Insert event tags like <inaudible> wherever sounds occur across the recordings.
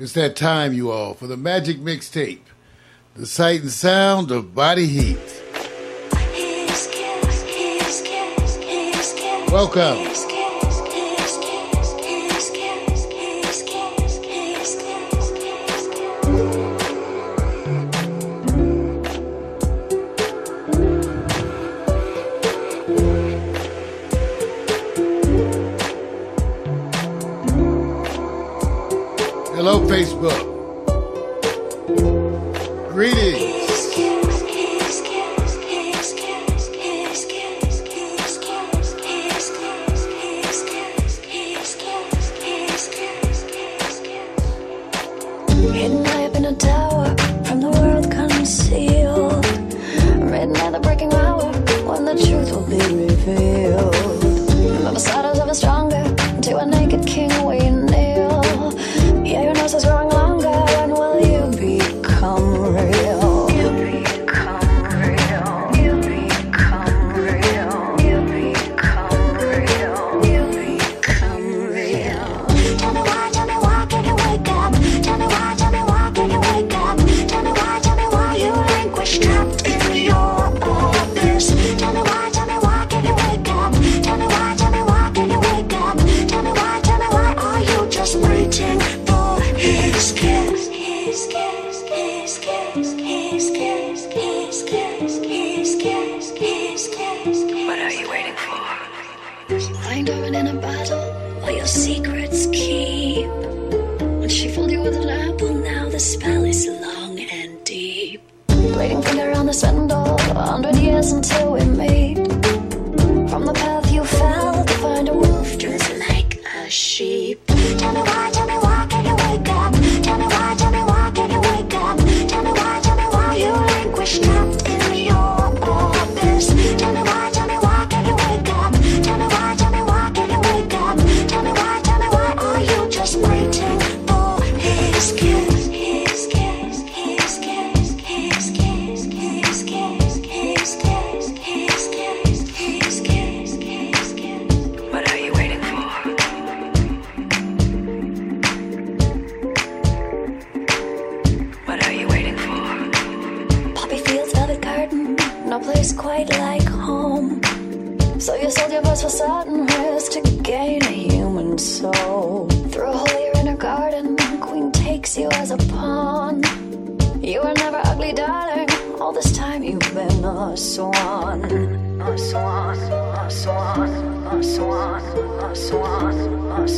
It's that time, you all, for the magic mixtape, the sight and sound of body heat. Welcome. No Facebook.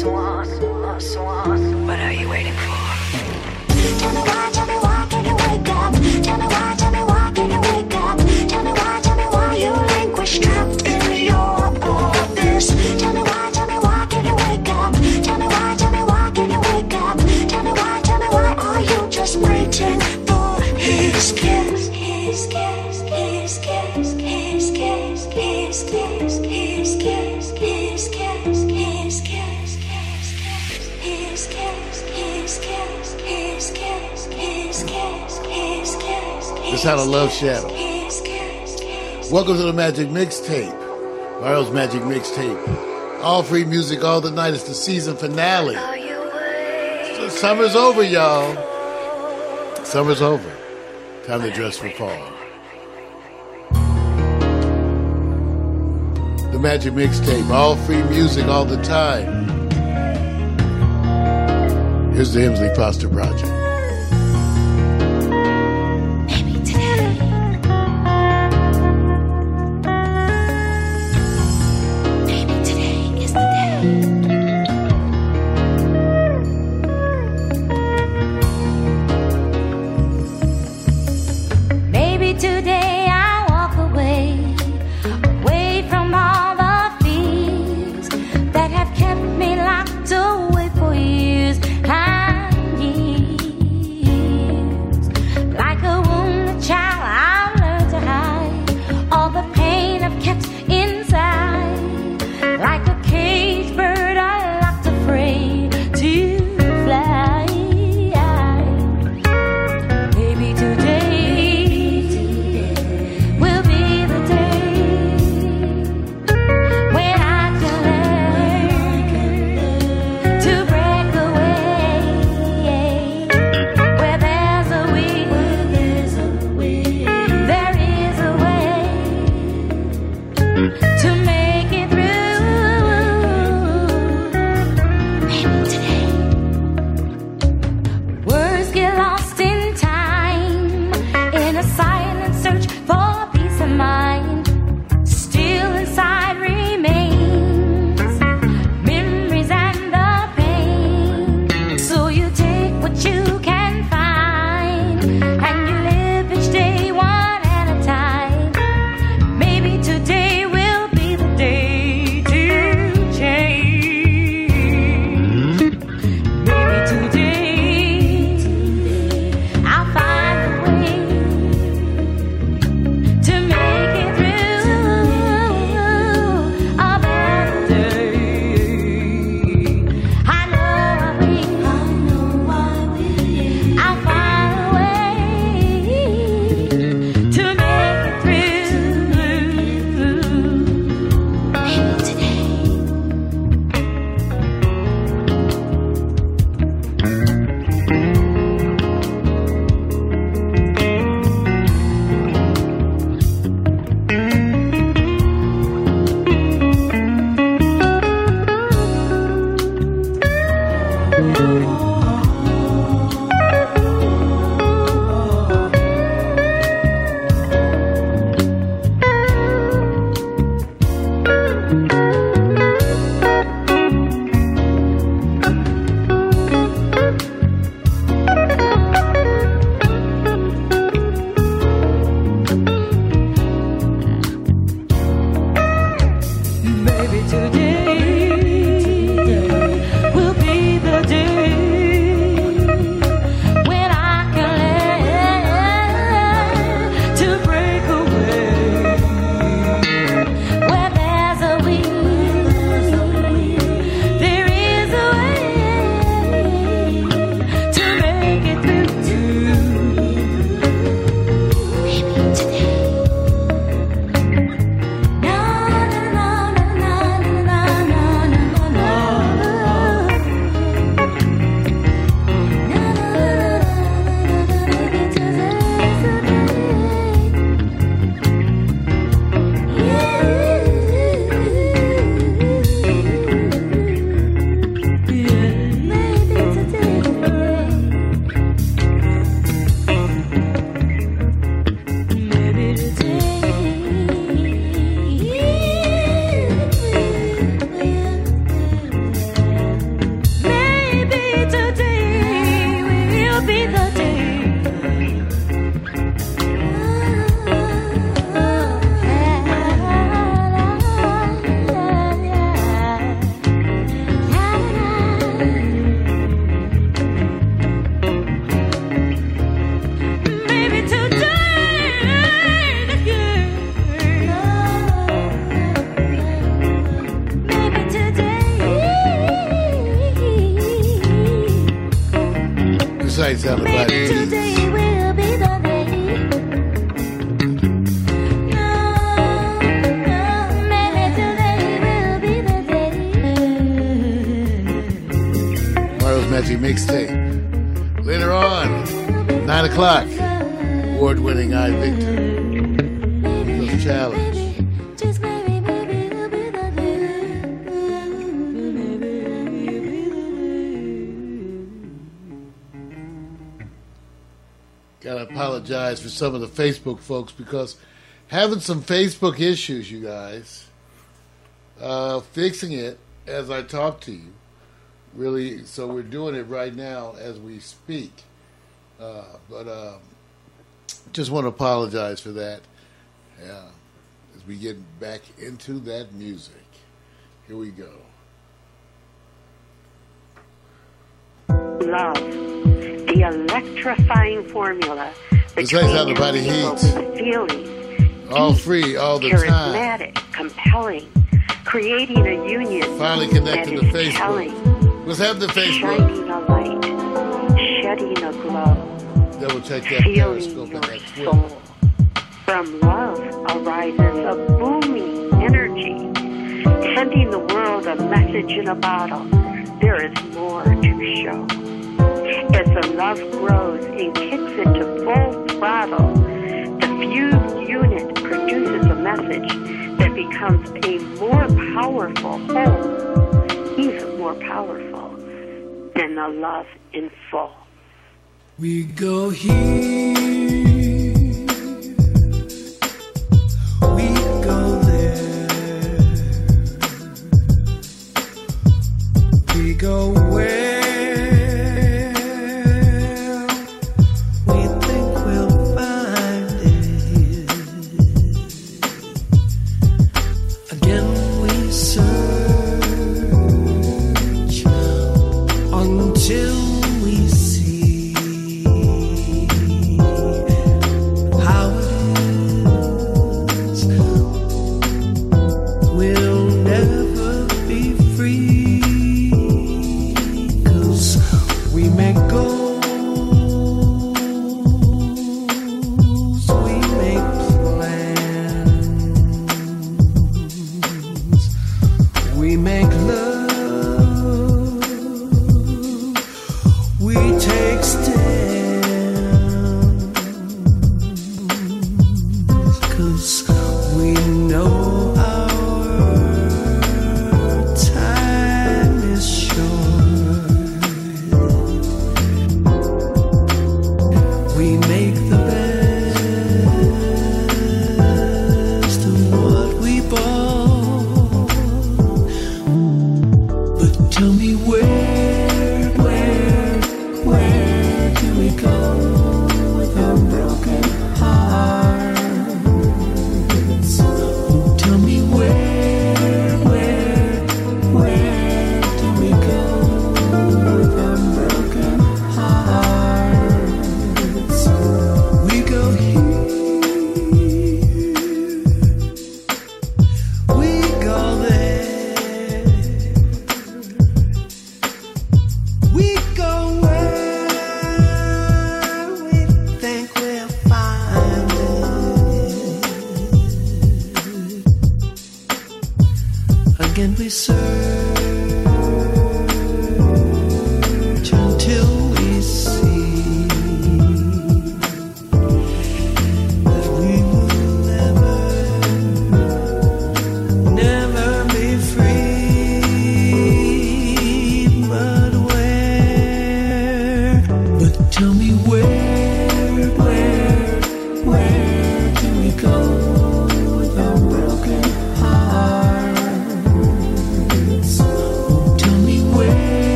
swan, a swan. What are you waiting for? Here's how to love shadows. Welcome to the Magic Mixtape, Mario's Magic Mixtape. All free music all the night. It's the season finale. So summer's over, y'all. Summer's over. Time to dress for fall. The Magic Mixtape, all free music all the time. Here's the Hemsley Foster Project. Some of the Facebook folks because having some Facebook issues, you guys. Uh, fixing it as I talk to you. Really, so we're doing it right now as we speak. Uh, but um, just want to apologize for that. Yeah, as we get back into that music. Here we go. Love, the electrifying formula this ain't how the body heats. All free, all the charismatic, time. compelling, creating a union. Finally connecting to Facebook. Telling, Let's have the Facebook. Shining a light, shedding a glow. Double check that periscope and that. From love arises a booming energy, sending the world a message in a bottle. There is more to show. As the love grows and kicks into full throttle, the fused unit produces a message that becomes a more powerful whole, even more powerful than the love in full. We go here, we go there, we go where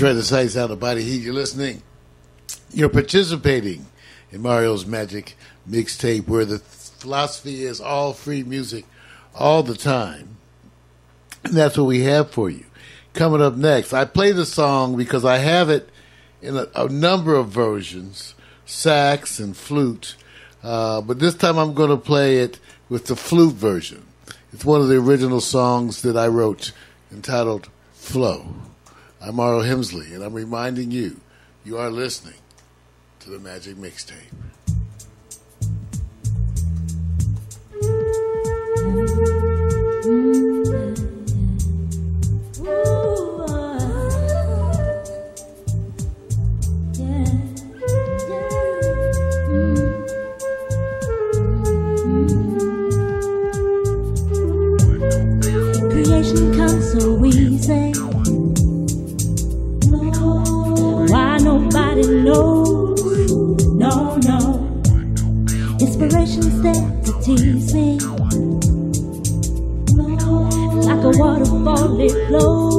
That's right, the out of body heat. You're listening. You're participating in Mario's Magic mixtape, where the philosophy is all free music all the time. And that's what we have for you. Coming up next, I play the song because I have it in a, a number of versions, sax and flute. Uh, but this time I'm going to play it with the flute version. It's one of the original songs that I wrote entitled Flow. I'm Arlo Hemsley, and I'm reminding you, you are listening to the Magic Mixtape. Creation comes so easy. Tease me. Like a waterfall, it flows.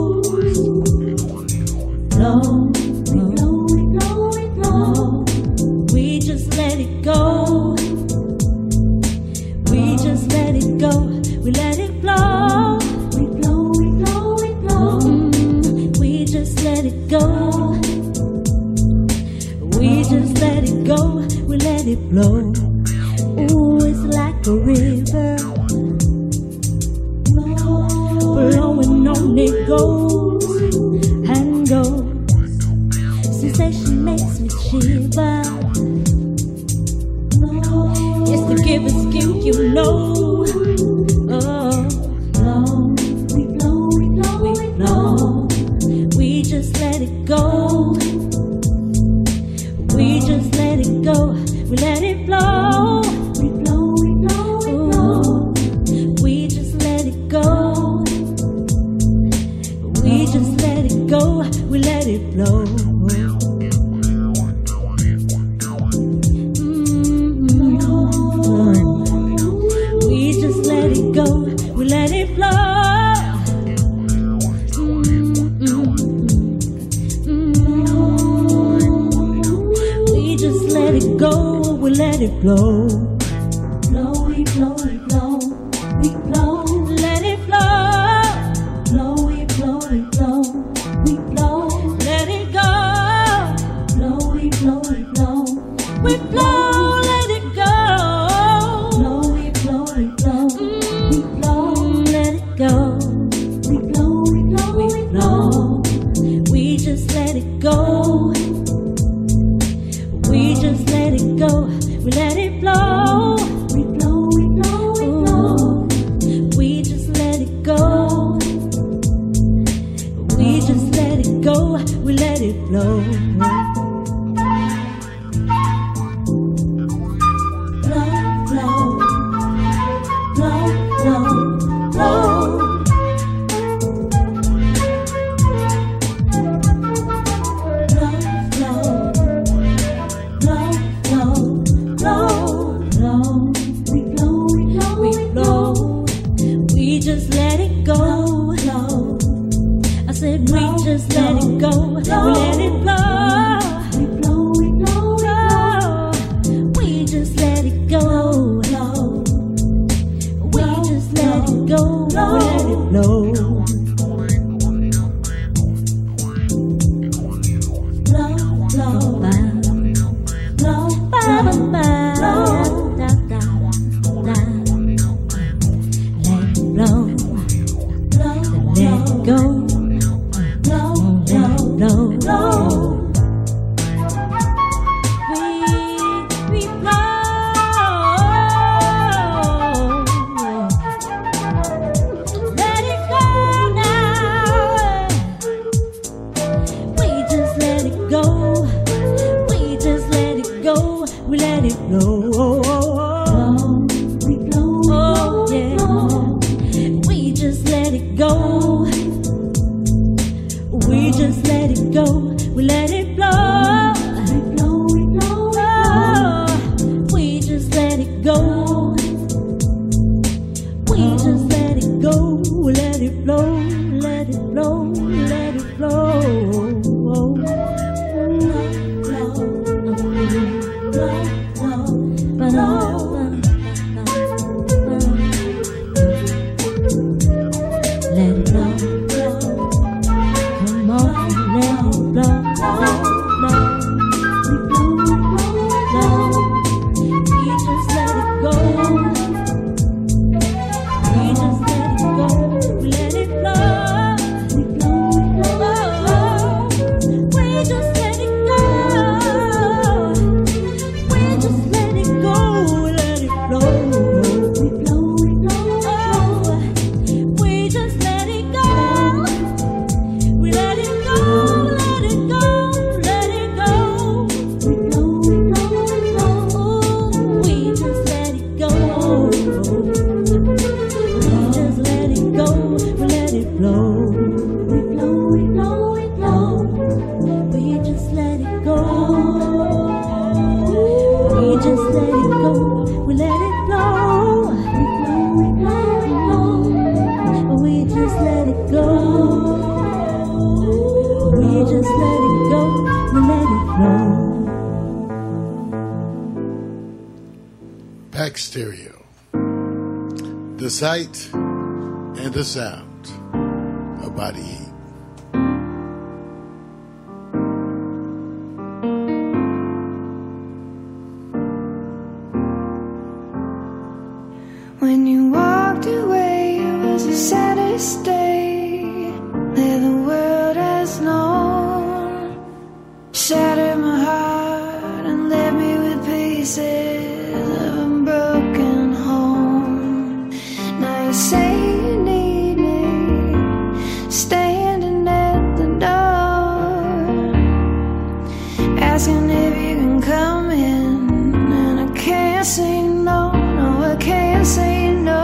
asking if you can come in, and I can't say no, no, I can't say no.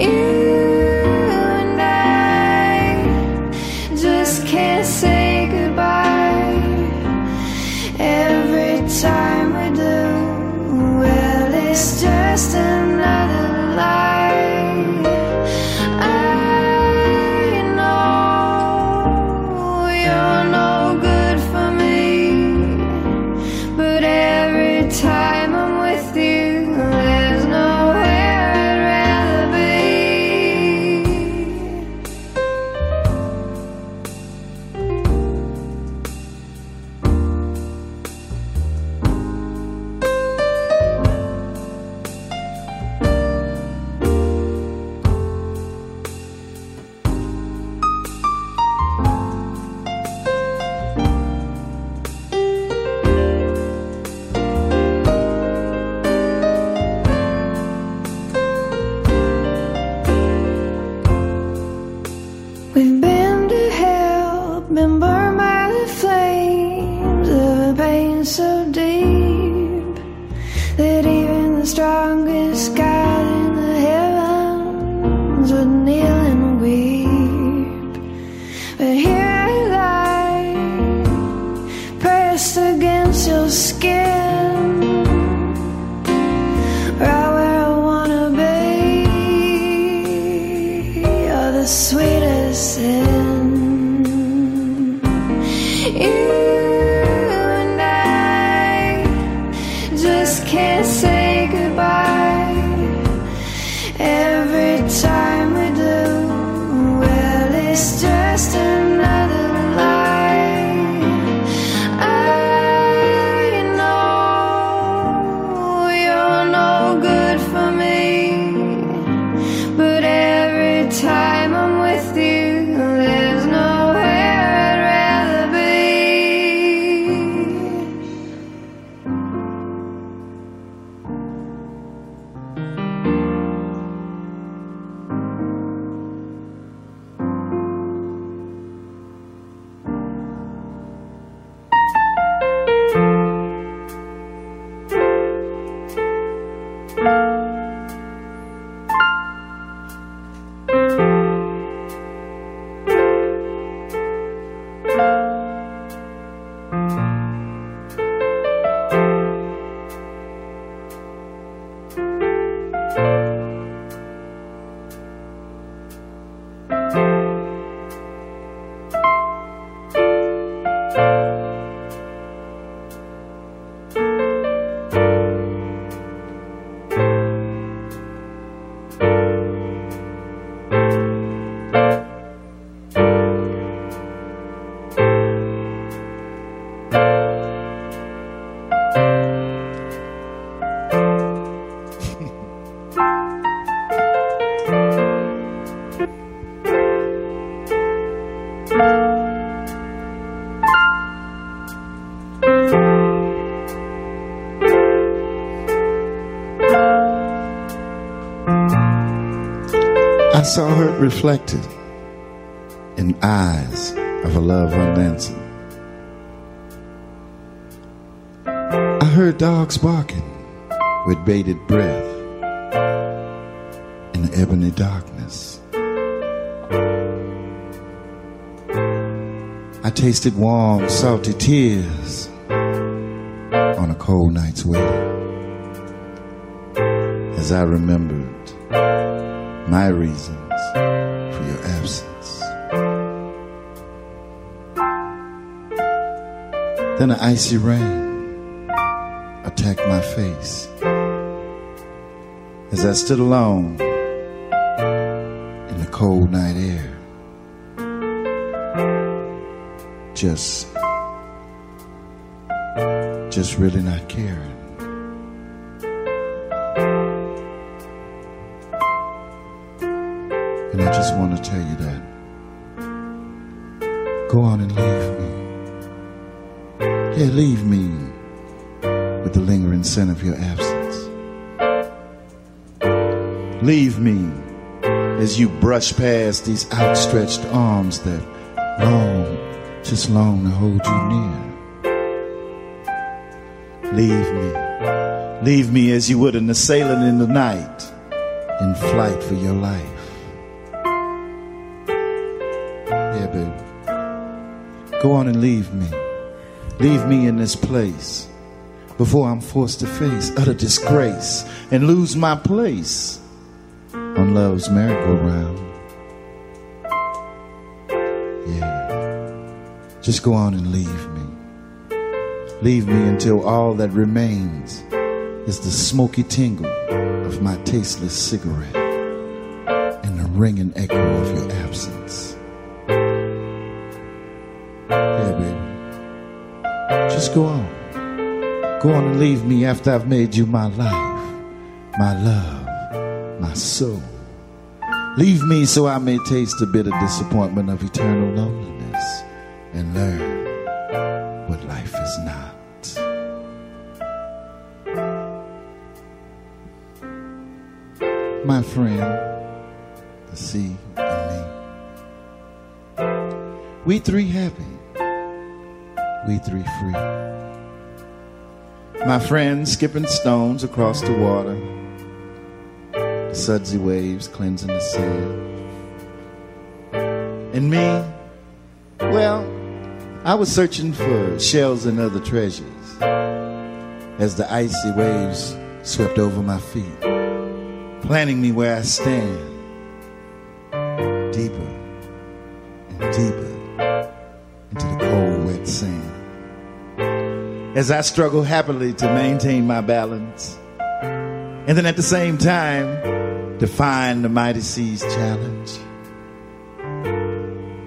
You reflected in eyes of a love one. I heard dogs barking with bated breath in the ebony darkness. I tasted warm, salty tears on a cold night's weather as I remembered my reason Then an icy rain attacked my face. As I stood alone in the cold night air, just, just really not caring. And I just want to tell you that. Go on and leave me. Leave me with the lingering scent of your absence. Leave me as you brush past these outstretched arms that long, just long to hold you near. Leave me. Leave me as you would an assailant in the night, in flight for your life. Yeah, baby. Go on and leave me. Leave me in this place before I'm forced to face utter disgrace and lose my place on love's merry-go-round. Yeah. Just go on and leave me. Leave me until all that remains is the smoky tingle of my tasteless cigarette and the ringing echo of your absence. Just go on. Go on and leave me after I've made you my life, my love, my soul. Leave me so I may taste the bitter disappointment of eternal loneliness and learn what life is not. My friend, the sea and me. We three happy we three free. My friends skipping stones across the water, the sudsy waves cleansing the sand. And me, well, I was searching for shells and other treasures as the icy waves swept over my feet, planting me where I stand, As I struggle happily to maintain my balance, and then at the same time, define the mighty sea's challenge.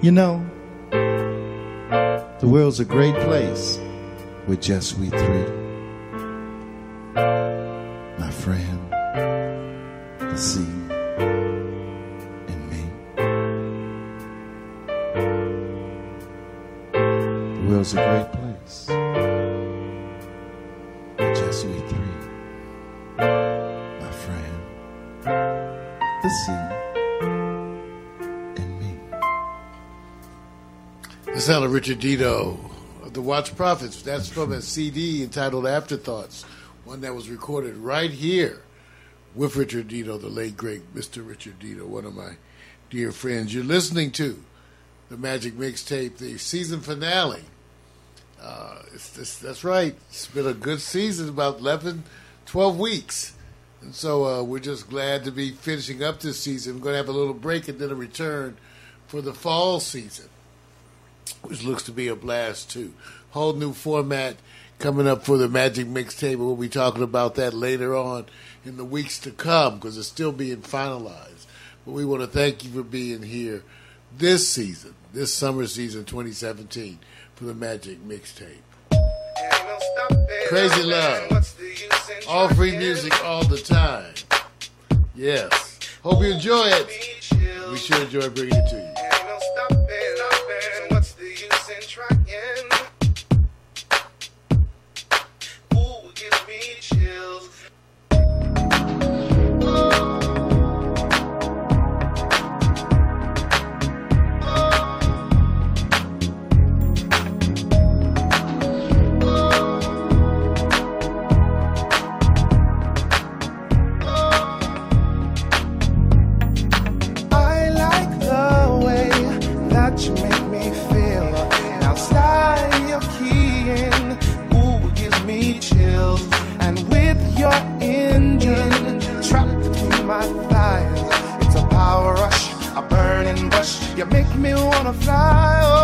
You know, the world's a great place with just we three. Richard Dedeaux of the Watts Prophets. That's from a CD entitled Afterthoughts, one that was recorded right here with Richard Dedeaux, the late great Mr. Richard Dedeaux, one of my dear friends. You're listening to the Magic Mixtape, the season finale. Uh, it's, this, that's right. It's been a good season, about 11, 12 weeks. And so uh, we're just glad to be finishing up this season. We're going to have a little break and then a return for the fall season which looks to be a blast too. Whole new format coming up for the Magic Mixtape. We'll be talking about that later on in the weeks to come because it's still being finalized. But we want to thank you for being here this season, this summer season 2017 for the Magic Mixtape. Crazy love, all free music all the time. Yes, hope you enjoy it. We sure enjoy bringing it to you. You make me wanna fly. Oh.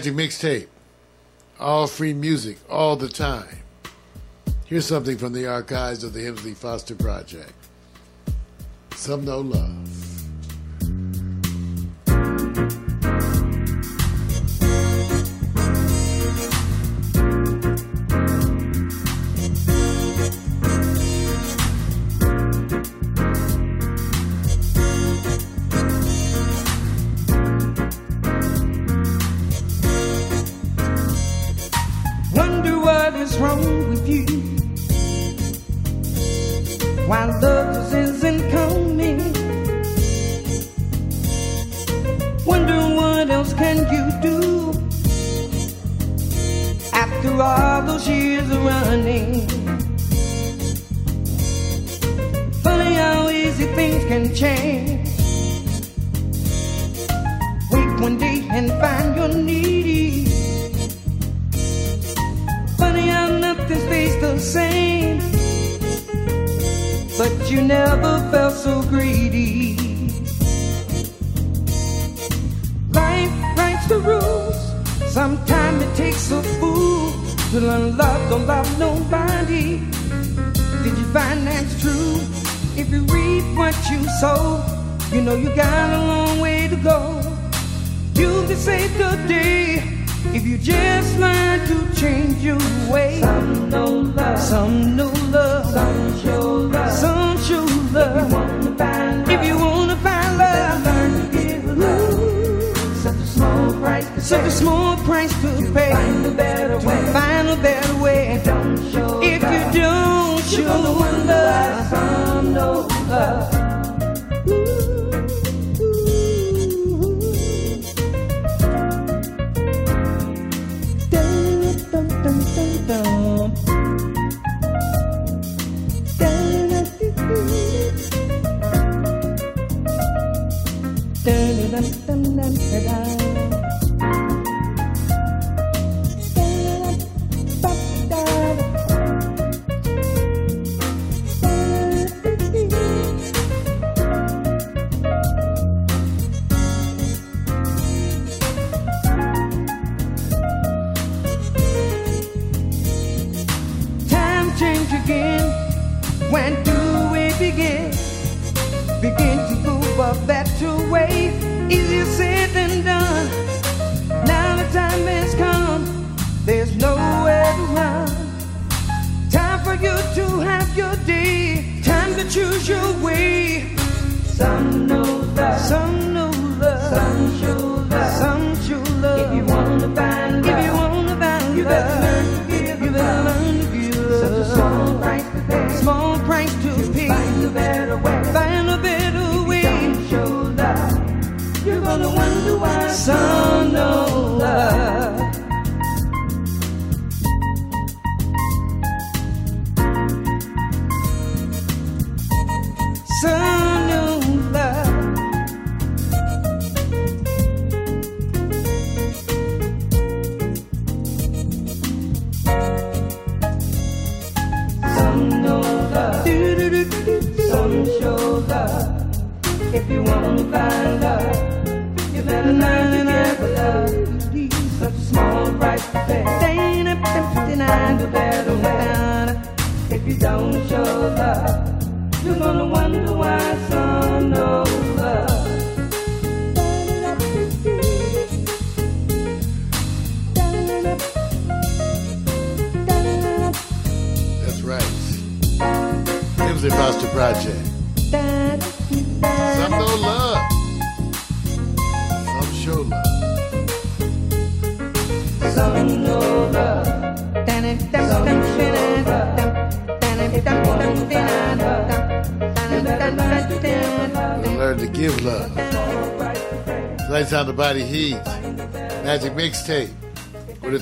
Magic Mixtape. All free music, all the time. Here's something from the archives of the Hemsley Foster Project Some No Love.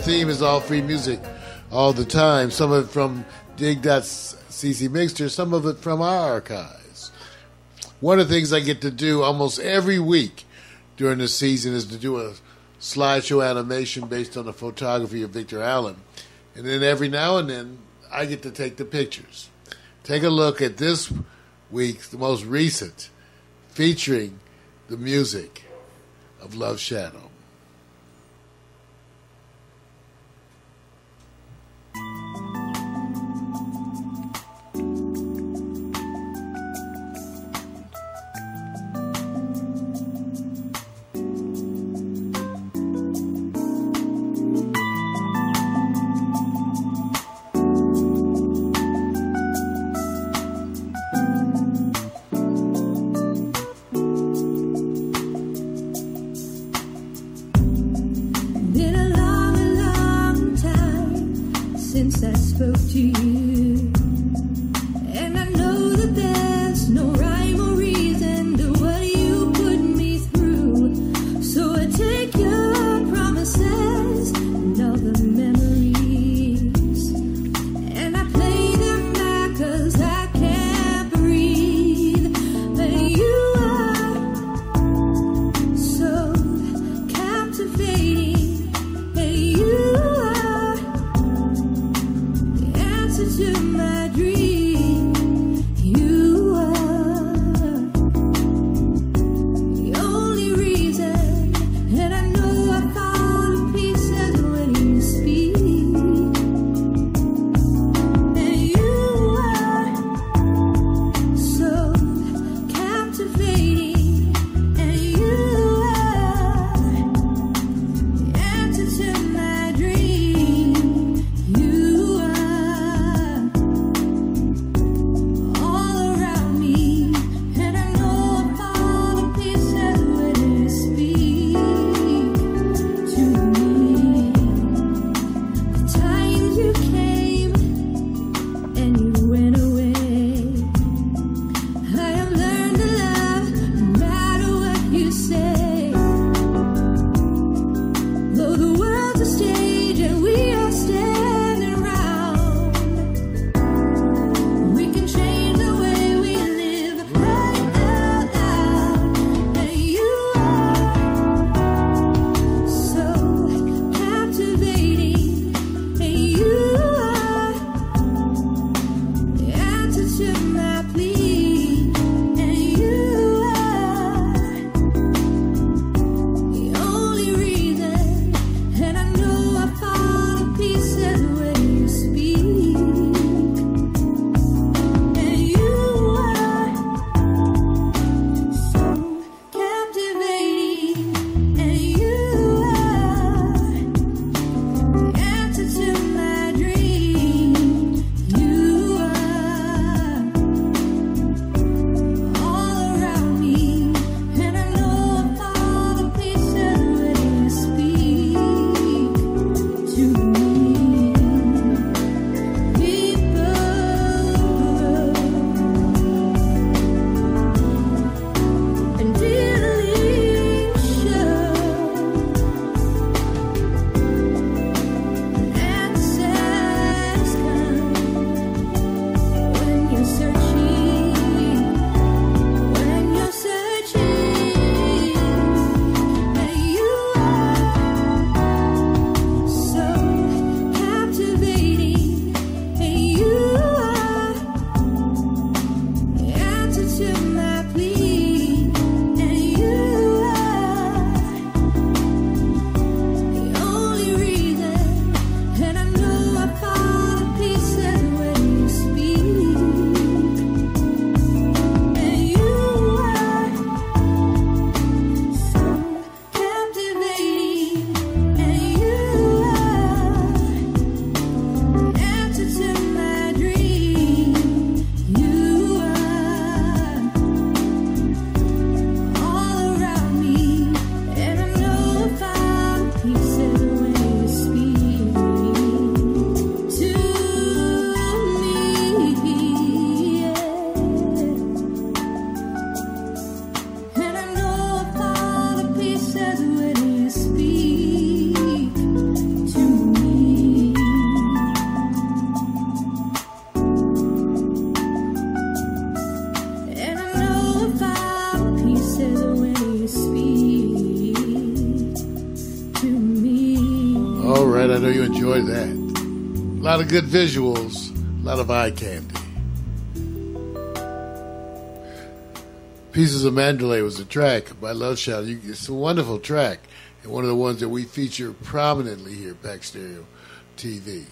theme is all free music all the time. Some of it from dig.cc Mixter, some of it from our archives. One of the things I get to do almost every week during the season is to do a slideshow animation based on the photography of Victor Allen. And then every now and then, I get to take the pictures. Take a look at this week's, the most recent, featuring the music of Love Shadow. Lot of good visuals, a lot of eye candy. Pieces of Mandalay was a track by Love. You- It's a wonderful track, and one of the ones that we feature prominently here at Back Stereo TV.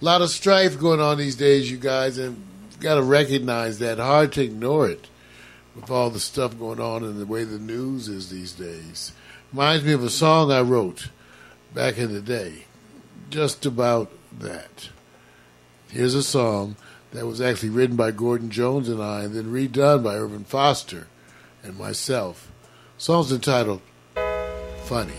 A lot of strife going on these days, you guys, and got to recognize that. Hard to ignore it with all the stuff going on and the way the news is these days. Reminds me of a song I wrote back in the day, just about that. Here's a song that was actually written by Gordon Jones and I, and then redone by Irvin Foster and myself. Song's entitled. Funny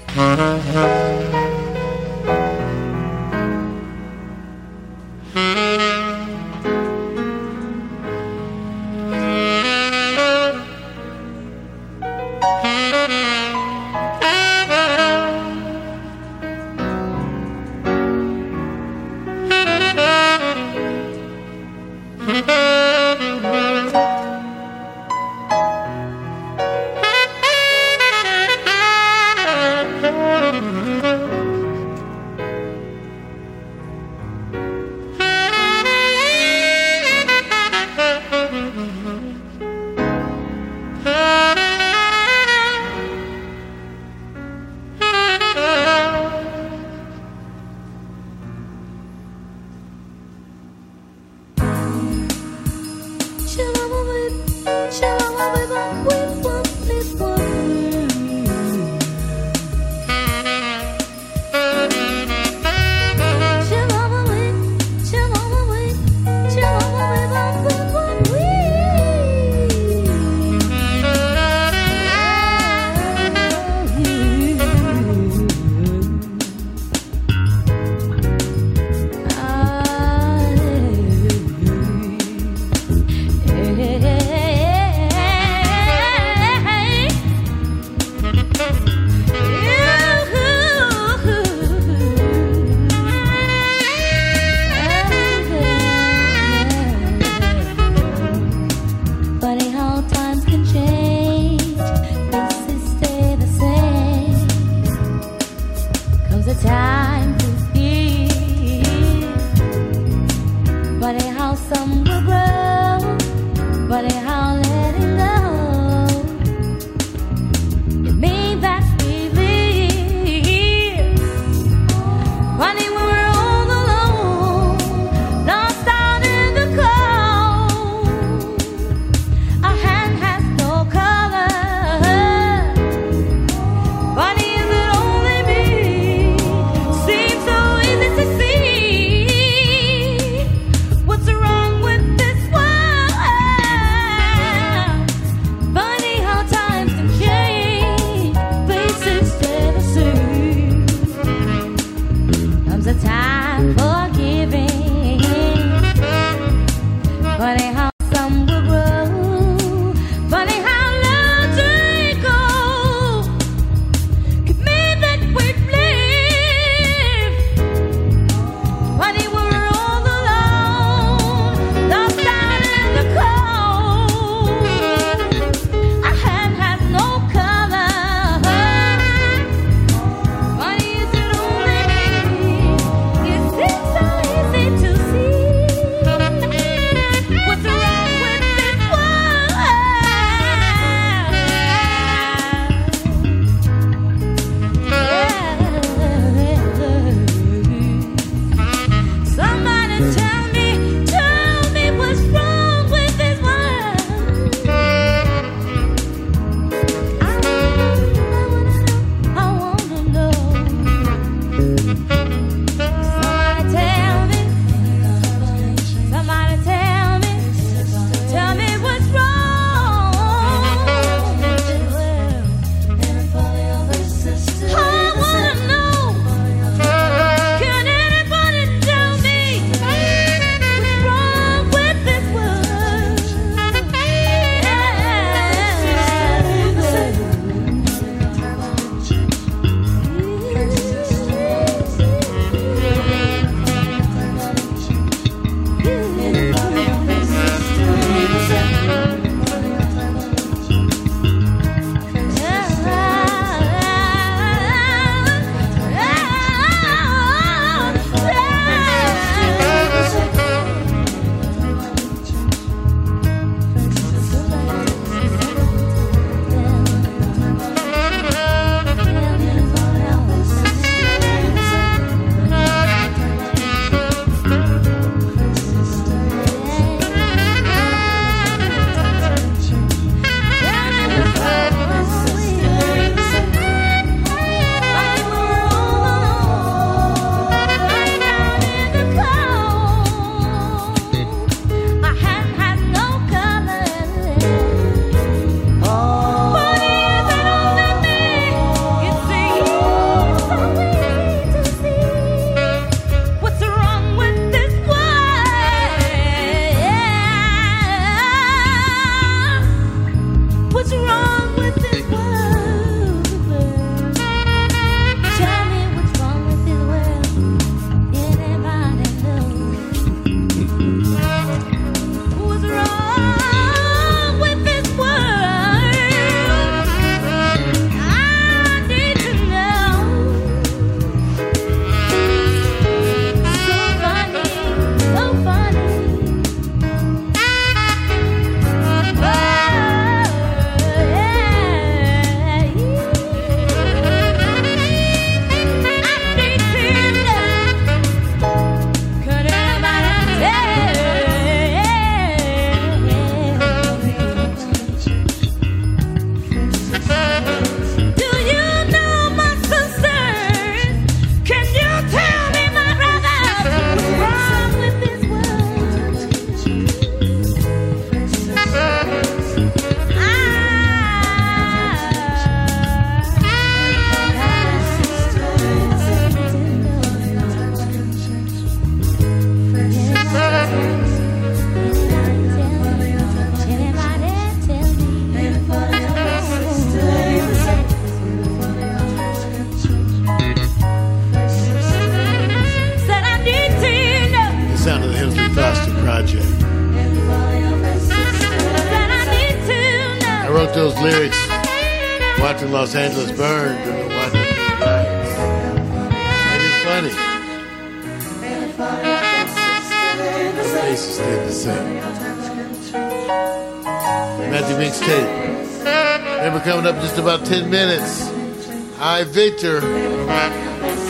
Victor,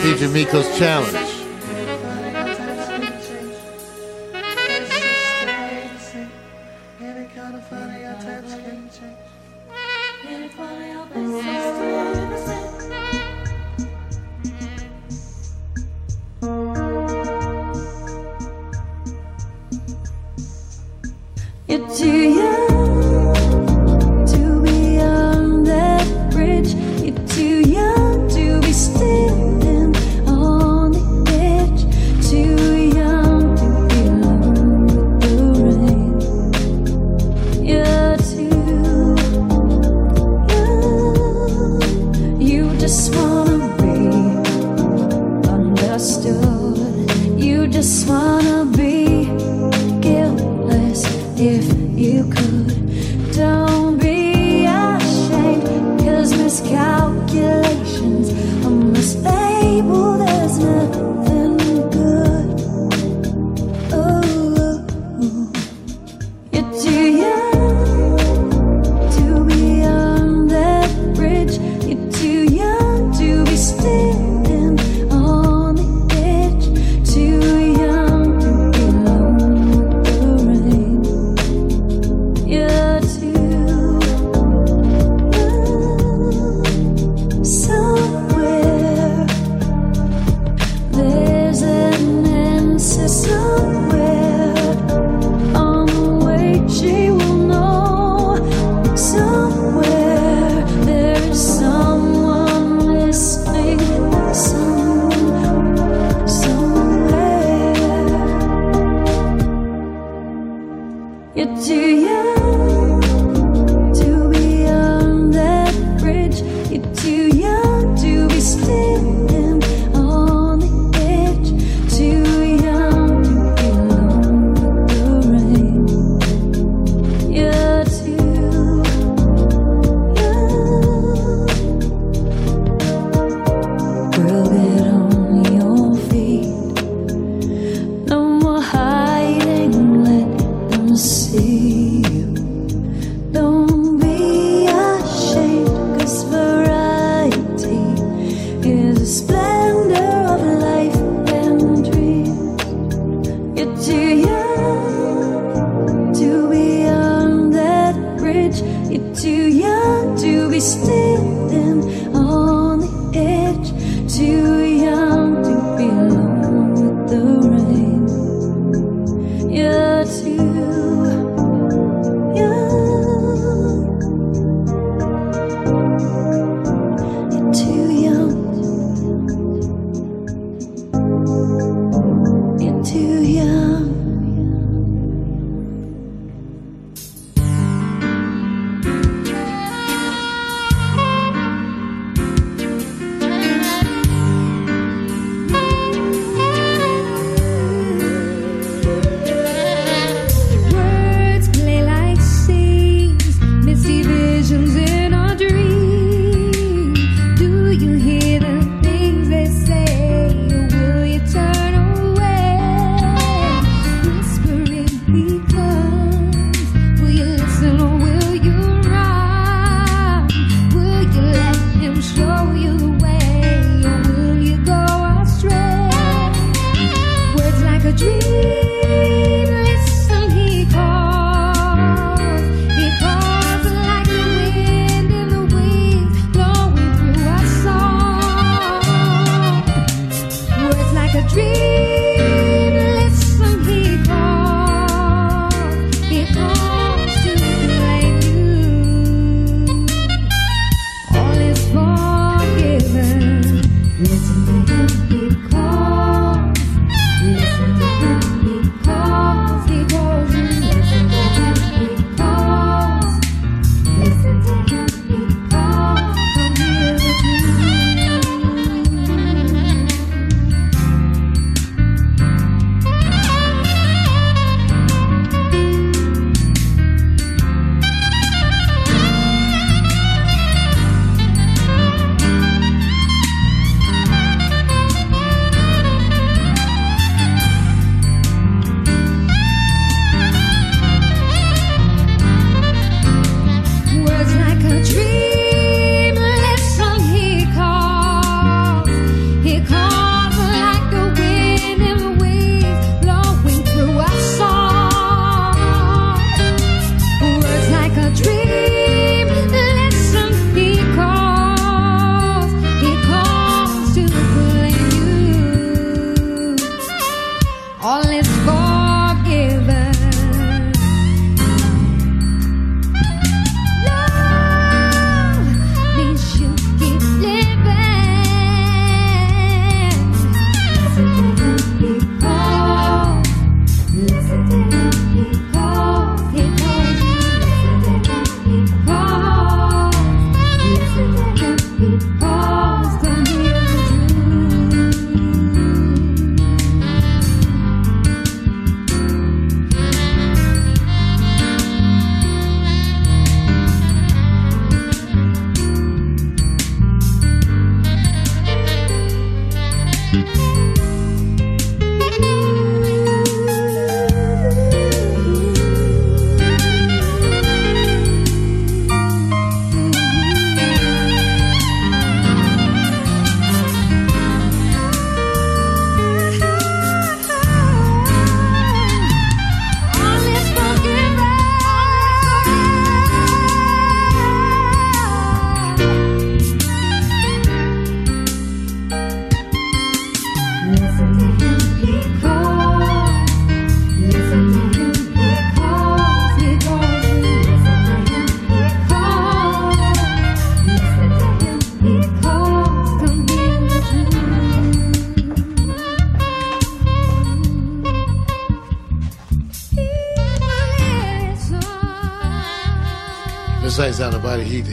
feature Meko's Challenge.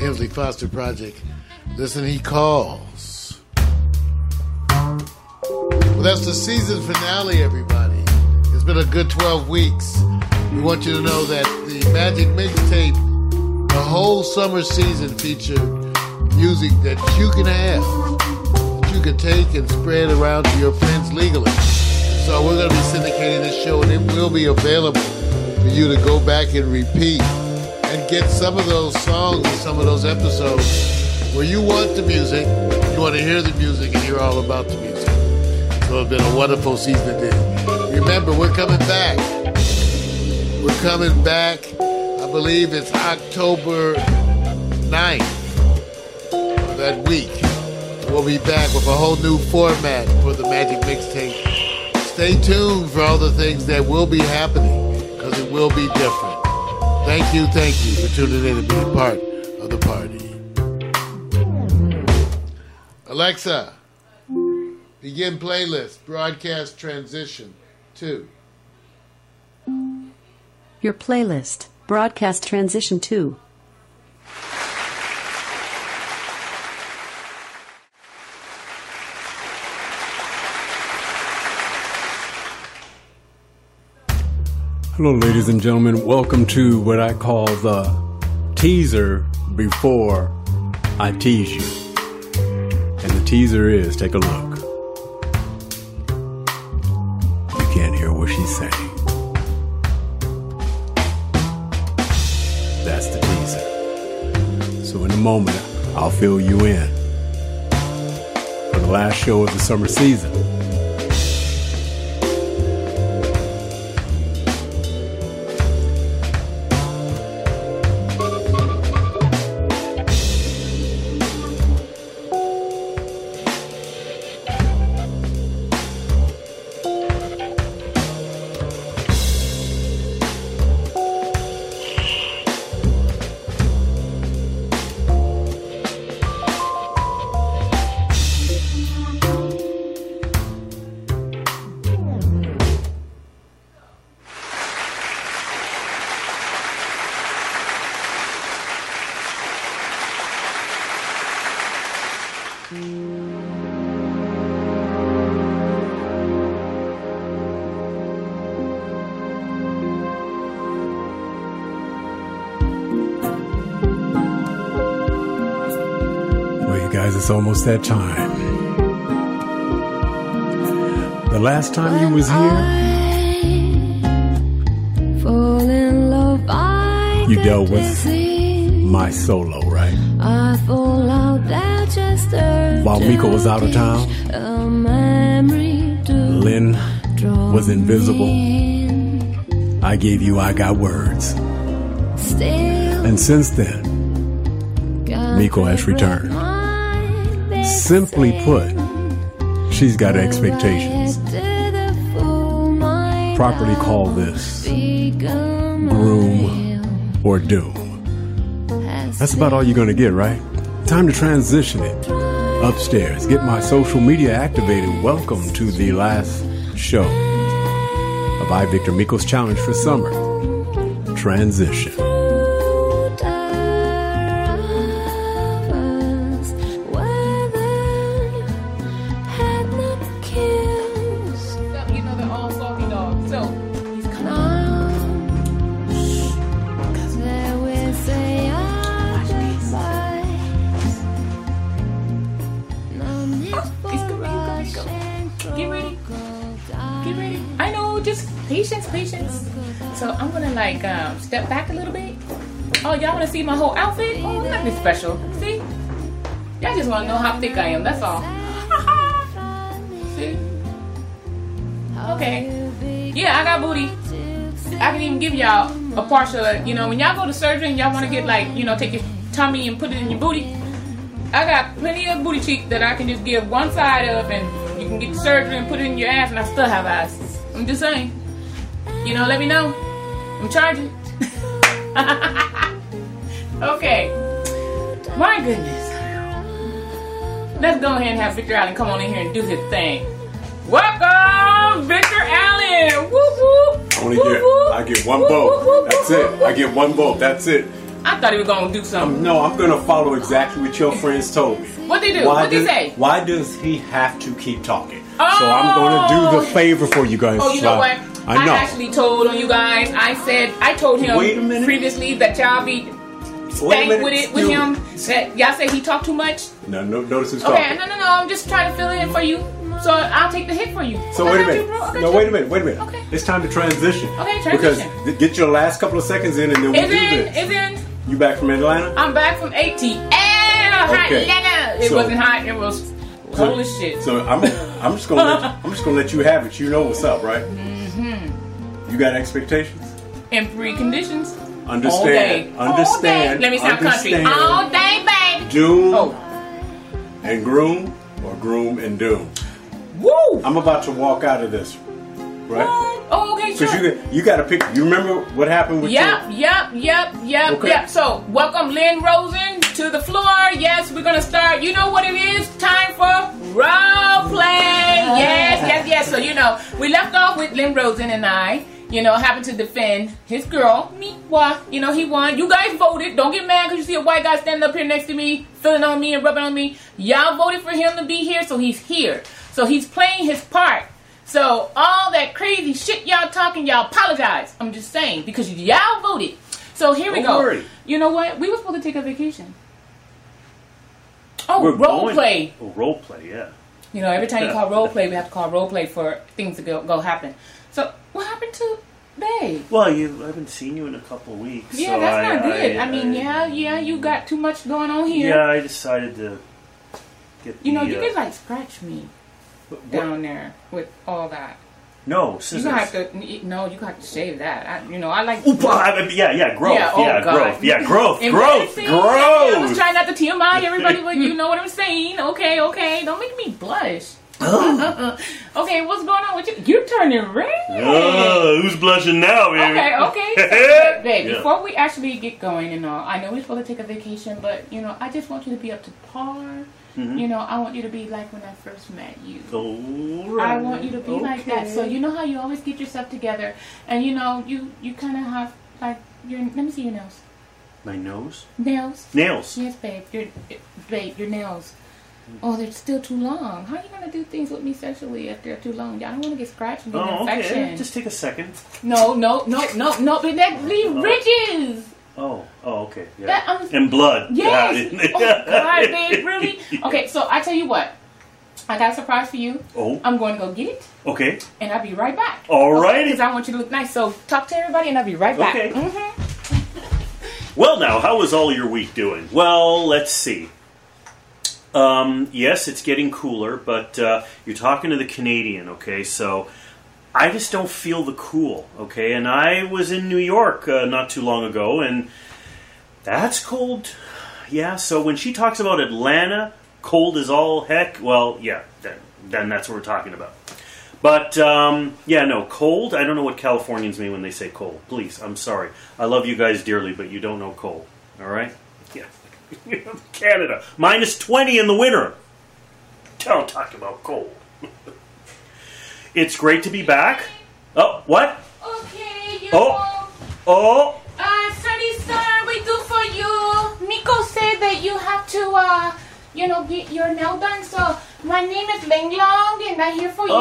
Foster Project. Listen, he calls. Well, that's the season finale, everybody. It's been a good 12 weeks. We want you to know that the Magic Mixtape, the whole summer season featured music that you can have, that you can take and spread around to your friends legally. So we're going to be syndicating this show, and it will be available for you to go back and repeat get some of those songs and some of those episodes where you want the music, you want to hear the music, and hear all about the music. So it's been a wonderful season of this. Remember, we're coming back. We're coming back. I believe it's October 9th of that week. We'll be back with a whole new format for the Magic Mixtape. Stay tuned for all the things that will be happening because it will be different. Thank you, thank you for tuning in and being part of the party. Alexa, begin playlist, broadcast transition two. Your playlist, broadcast transition 2. Hello, ladies and gentlemen. Welcome to what I call the teaser before I tease you. And the teaser is take a look. You can't hear what she's saying. That's the teaser. So, in a moment, I'll fill you in for the last show of the summer season. It's almost that time. The last time you was here, Fall in love, I you dealt with my solo, right? I fall out there just urge While Meko was out of town, a memory to Lynn was invisible. in. I gave you I Got Words. Still And since then, Meko has returned. Simply put, she's got expectations. Properly call this groom or doom. That's about all you're going to get, right? Time to transition it upstairs. Get my social media activated. Welcome to the last show of I Victor Meko's challenge for summer. Transition. Special. See? Y'all just wanna know how thick I am. That's all. <laughs> see? Okay. Yeah, I got booty. I can even give y'all a partial. You know, when y'all go to surgery and y'all want to get like, you know, take your tummy and put it in your booty. I got plenty of booty cheek that I can just give one side of, and you can get surgery and put it in your ass, and I still have ass. I'm just saying. You know, let me know. I'm charging. <laughs> My goodness. Let's go ahead and have Victor Allen come on in here and do his thing. Welcome, Victor Allen. Whoop whoop. I only Whoop, get whoop. I get one Whoop, vote. whoop, That's it. I get one vote. That's it. I thought he was gonna do something. Um, no, I'm gonna follow exactly what your friends told me. What they do? What they say? Why does he have to keep talking? So I'm gonna do the favor for you guys. Oh, you know So what? I know. actually told on you guys. I said I told him Wait a minute. previously that y'all be stank minute. with it with You- him. That y'all say he talked too much. No, no, notice who's Okay, talking. no, no, no. I'm just trying to fill in for you. So I'll take the hit for you. So wait a you, minute. bro. No, you. wait a minute. Wait a minute. Okay. It's time to transition. Okay, Because transition. th- get your last couple of seconds in, and then we'll do in, this. is in. You back from Atlanta? I'm back from Okay. Atlanta. It So- wasn't hot. It was cold as shit. So I'm, I'm just gonna, let, I'm just gonna let you have it. You know what's up, right? Mm-hmm. You got expectations. In preconditions. Understand. All day. Understand. All day. Let me sound country. understand. All day, baby. Doom Oh. and groom, or groom and doom. Woo! I'm about to walk out of this, right? Oh, okay, sure. Because you you got to pick. You remember what happened with Yep, your yep, yep, yep, Okay. yep. So, welcome Lynn Rosen to the floor. Yes, we're gonna start. You know what it is? Time for role play. Yes, yes, yes. So, you know, we left off with Lynn Rosen and I. You know, having to defend his girl. Me, why? You know, he won. You guys voted. Don't get mad because you see a white guy standing up here next to me, filling on me and rubbing on me. Y'all voted for him to be here, so he's here. So he's playing his part. So all that crazy shit y'all talking, y'all apologize. I'm just saying because y'all voted. So here we Don't go. worry. You know what? We were supposed to take a vacation. Oh, We're role going- play. Oh, role play, yeah. You know, every time you <laughs> call role play, we have to call role play for things to go, go happen. So what happened to Bay? Well, you I haven't seen you in a couple weeks. Yeah, so that's I, not good. I, I, mean, yeah, yeah, you got too much going on here. Yeah, I decided to get. You know, the, you uh, could like scratch me down there with all that. No, You scissors. gonna have to no, you have to shave that. I, you know, I like. Oop, I mean, yeah, yeah, growth. Yeah, oh, God. growth. Yeah, growth. <laughs> growth. Embarrassing. I was trying not to TMI everybody, but you <laughs> know what I'm saying. Okay, okay. Don't make me blush. <laughs> okay, what's going on with you? You're turning red. Oh, who's blushing now, baby? Okay, okay. So, <laughs> babe, Yeah. before we actually get going and all, I know we're supposed to take a vacation, but you know, I just want you to be up to par. Mhm. You know, I want you to be like when I first met you. Alright. I want you to be like that. So you know how you always get yourself together, and you know you you kind of have like your. Let me see your nails. My nose. Nails. Nails. Yes, babe. Your babe, your nails. Oh, they're still too long. How are you gonna do things with me sexually if they're too long? I don't want to get scratched and get an Oh, infection. okay. Just take a second. No, no, no, no, no. But that leave Oh. ridges. Oh, oh, okay. Yeah. That- I'm- and blood. Yes. Yeah. oh God, <laughs> babe, really? Okay, so I tell you what. I got a surprise for you. Oh, I'm going to go get it, okay. and I'll be right back. Alrighty. Because I want you to look nice. So talk to everybody, and I'll be right back. Okay. Mhm. Well, now, how was all your week doing? Well, let's see. Um, yes, it's getting cooler, but uh, you're talking to the Canadian, okay? So I just don't feel the cool, okay? And I was in New York uh, not too long ago, and that's cold. Yeah, so when she talks about Atlanta, cold as all heck, well, yeah, then, then that's what we're talking about. But um, yeah, no, cold. I don't know what Californians mean when they say cold. Please, I'm sorry. I love you guys dearly, but you don't know cold. All right? <laughs> Canada minus twenty in the winter. Don't talk about cold. <laughs> it's great to be back. Oh, what? Okay, you Oh, oh. Uh, sorry, sir, we do for you. Meko said that you have to, uh, you know, get your nail done. So my name is Ling Long, and I'm here for you.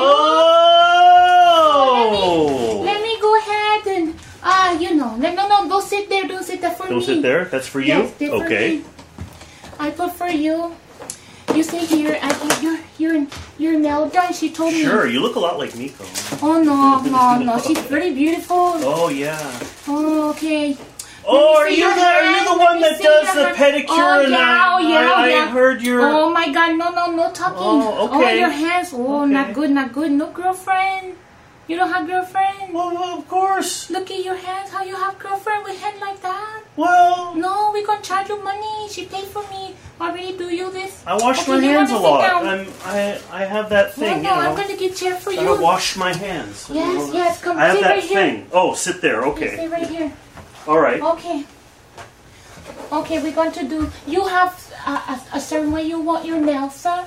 Oh. Let me go ahead and, uh, you know, no, no, no, don't sit there, don't sit there for Don't me. sit there. That's for you. Yes, okay. I put for you. You sit here. I get your your your nail done. She told me. Sure. You look a lot like Meko. Oh no, no, <laughs> no. She's very beautiful. Oh yeah. Oh, okay. Oh, are you the are you the one that does the pedicure? Oh, yeah, I, oh, yeah, I, yeah. Oh, I oh, heard your. Oh my God! No, no, no talking. Oh, oh okay. your hands. Oh, not good, not good. No girlfriend. You don't have girlfriend. Well, of course. Look at your hands. How you have girlfriend with hand like that? Well, No, we gonna charge you money. She paid for me. Already do you this? I wash Okay, my hands a lot. down? I'm, I I have that thing. no, no, you know. I'm gonna get chair for you. gotta wash my hands. Yes, yes, come I have sit that right here. thing. Oh, sit there. Stay Okay. right here. All right. Okay. Okay, we're going to do. You have a, a, a certain way you want your nails, sir.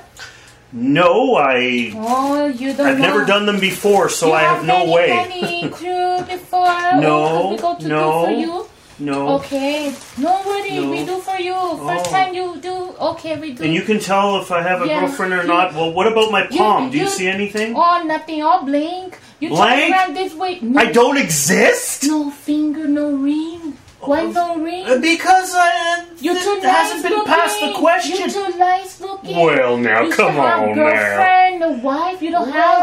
No, I. Oh, you don't. I've know. never done them before, so You I have no any, way. Any crew <laughs> before? No, we go to no. do for you. No. Okay. No worry, No. we do for you. First Oh. time you do. Okay, we do. And you can tell if I have a Yeah. girlfriend or not. Well, what about my You- palm? Do you you- see anything? Oh, nothing. All blank. You Blank? turn around this way. No, I don't exist. No finger, no ring. Why no ring? Because I, you th- too nice hasn't been looking. past the question. You too nice looking. Well, now, you come should have on, now. girlfriend, a wife. You don't have.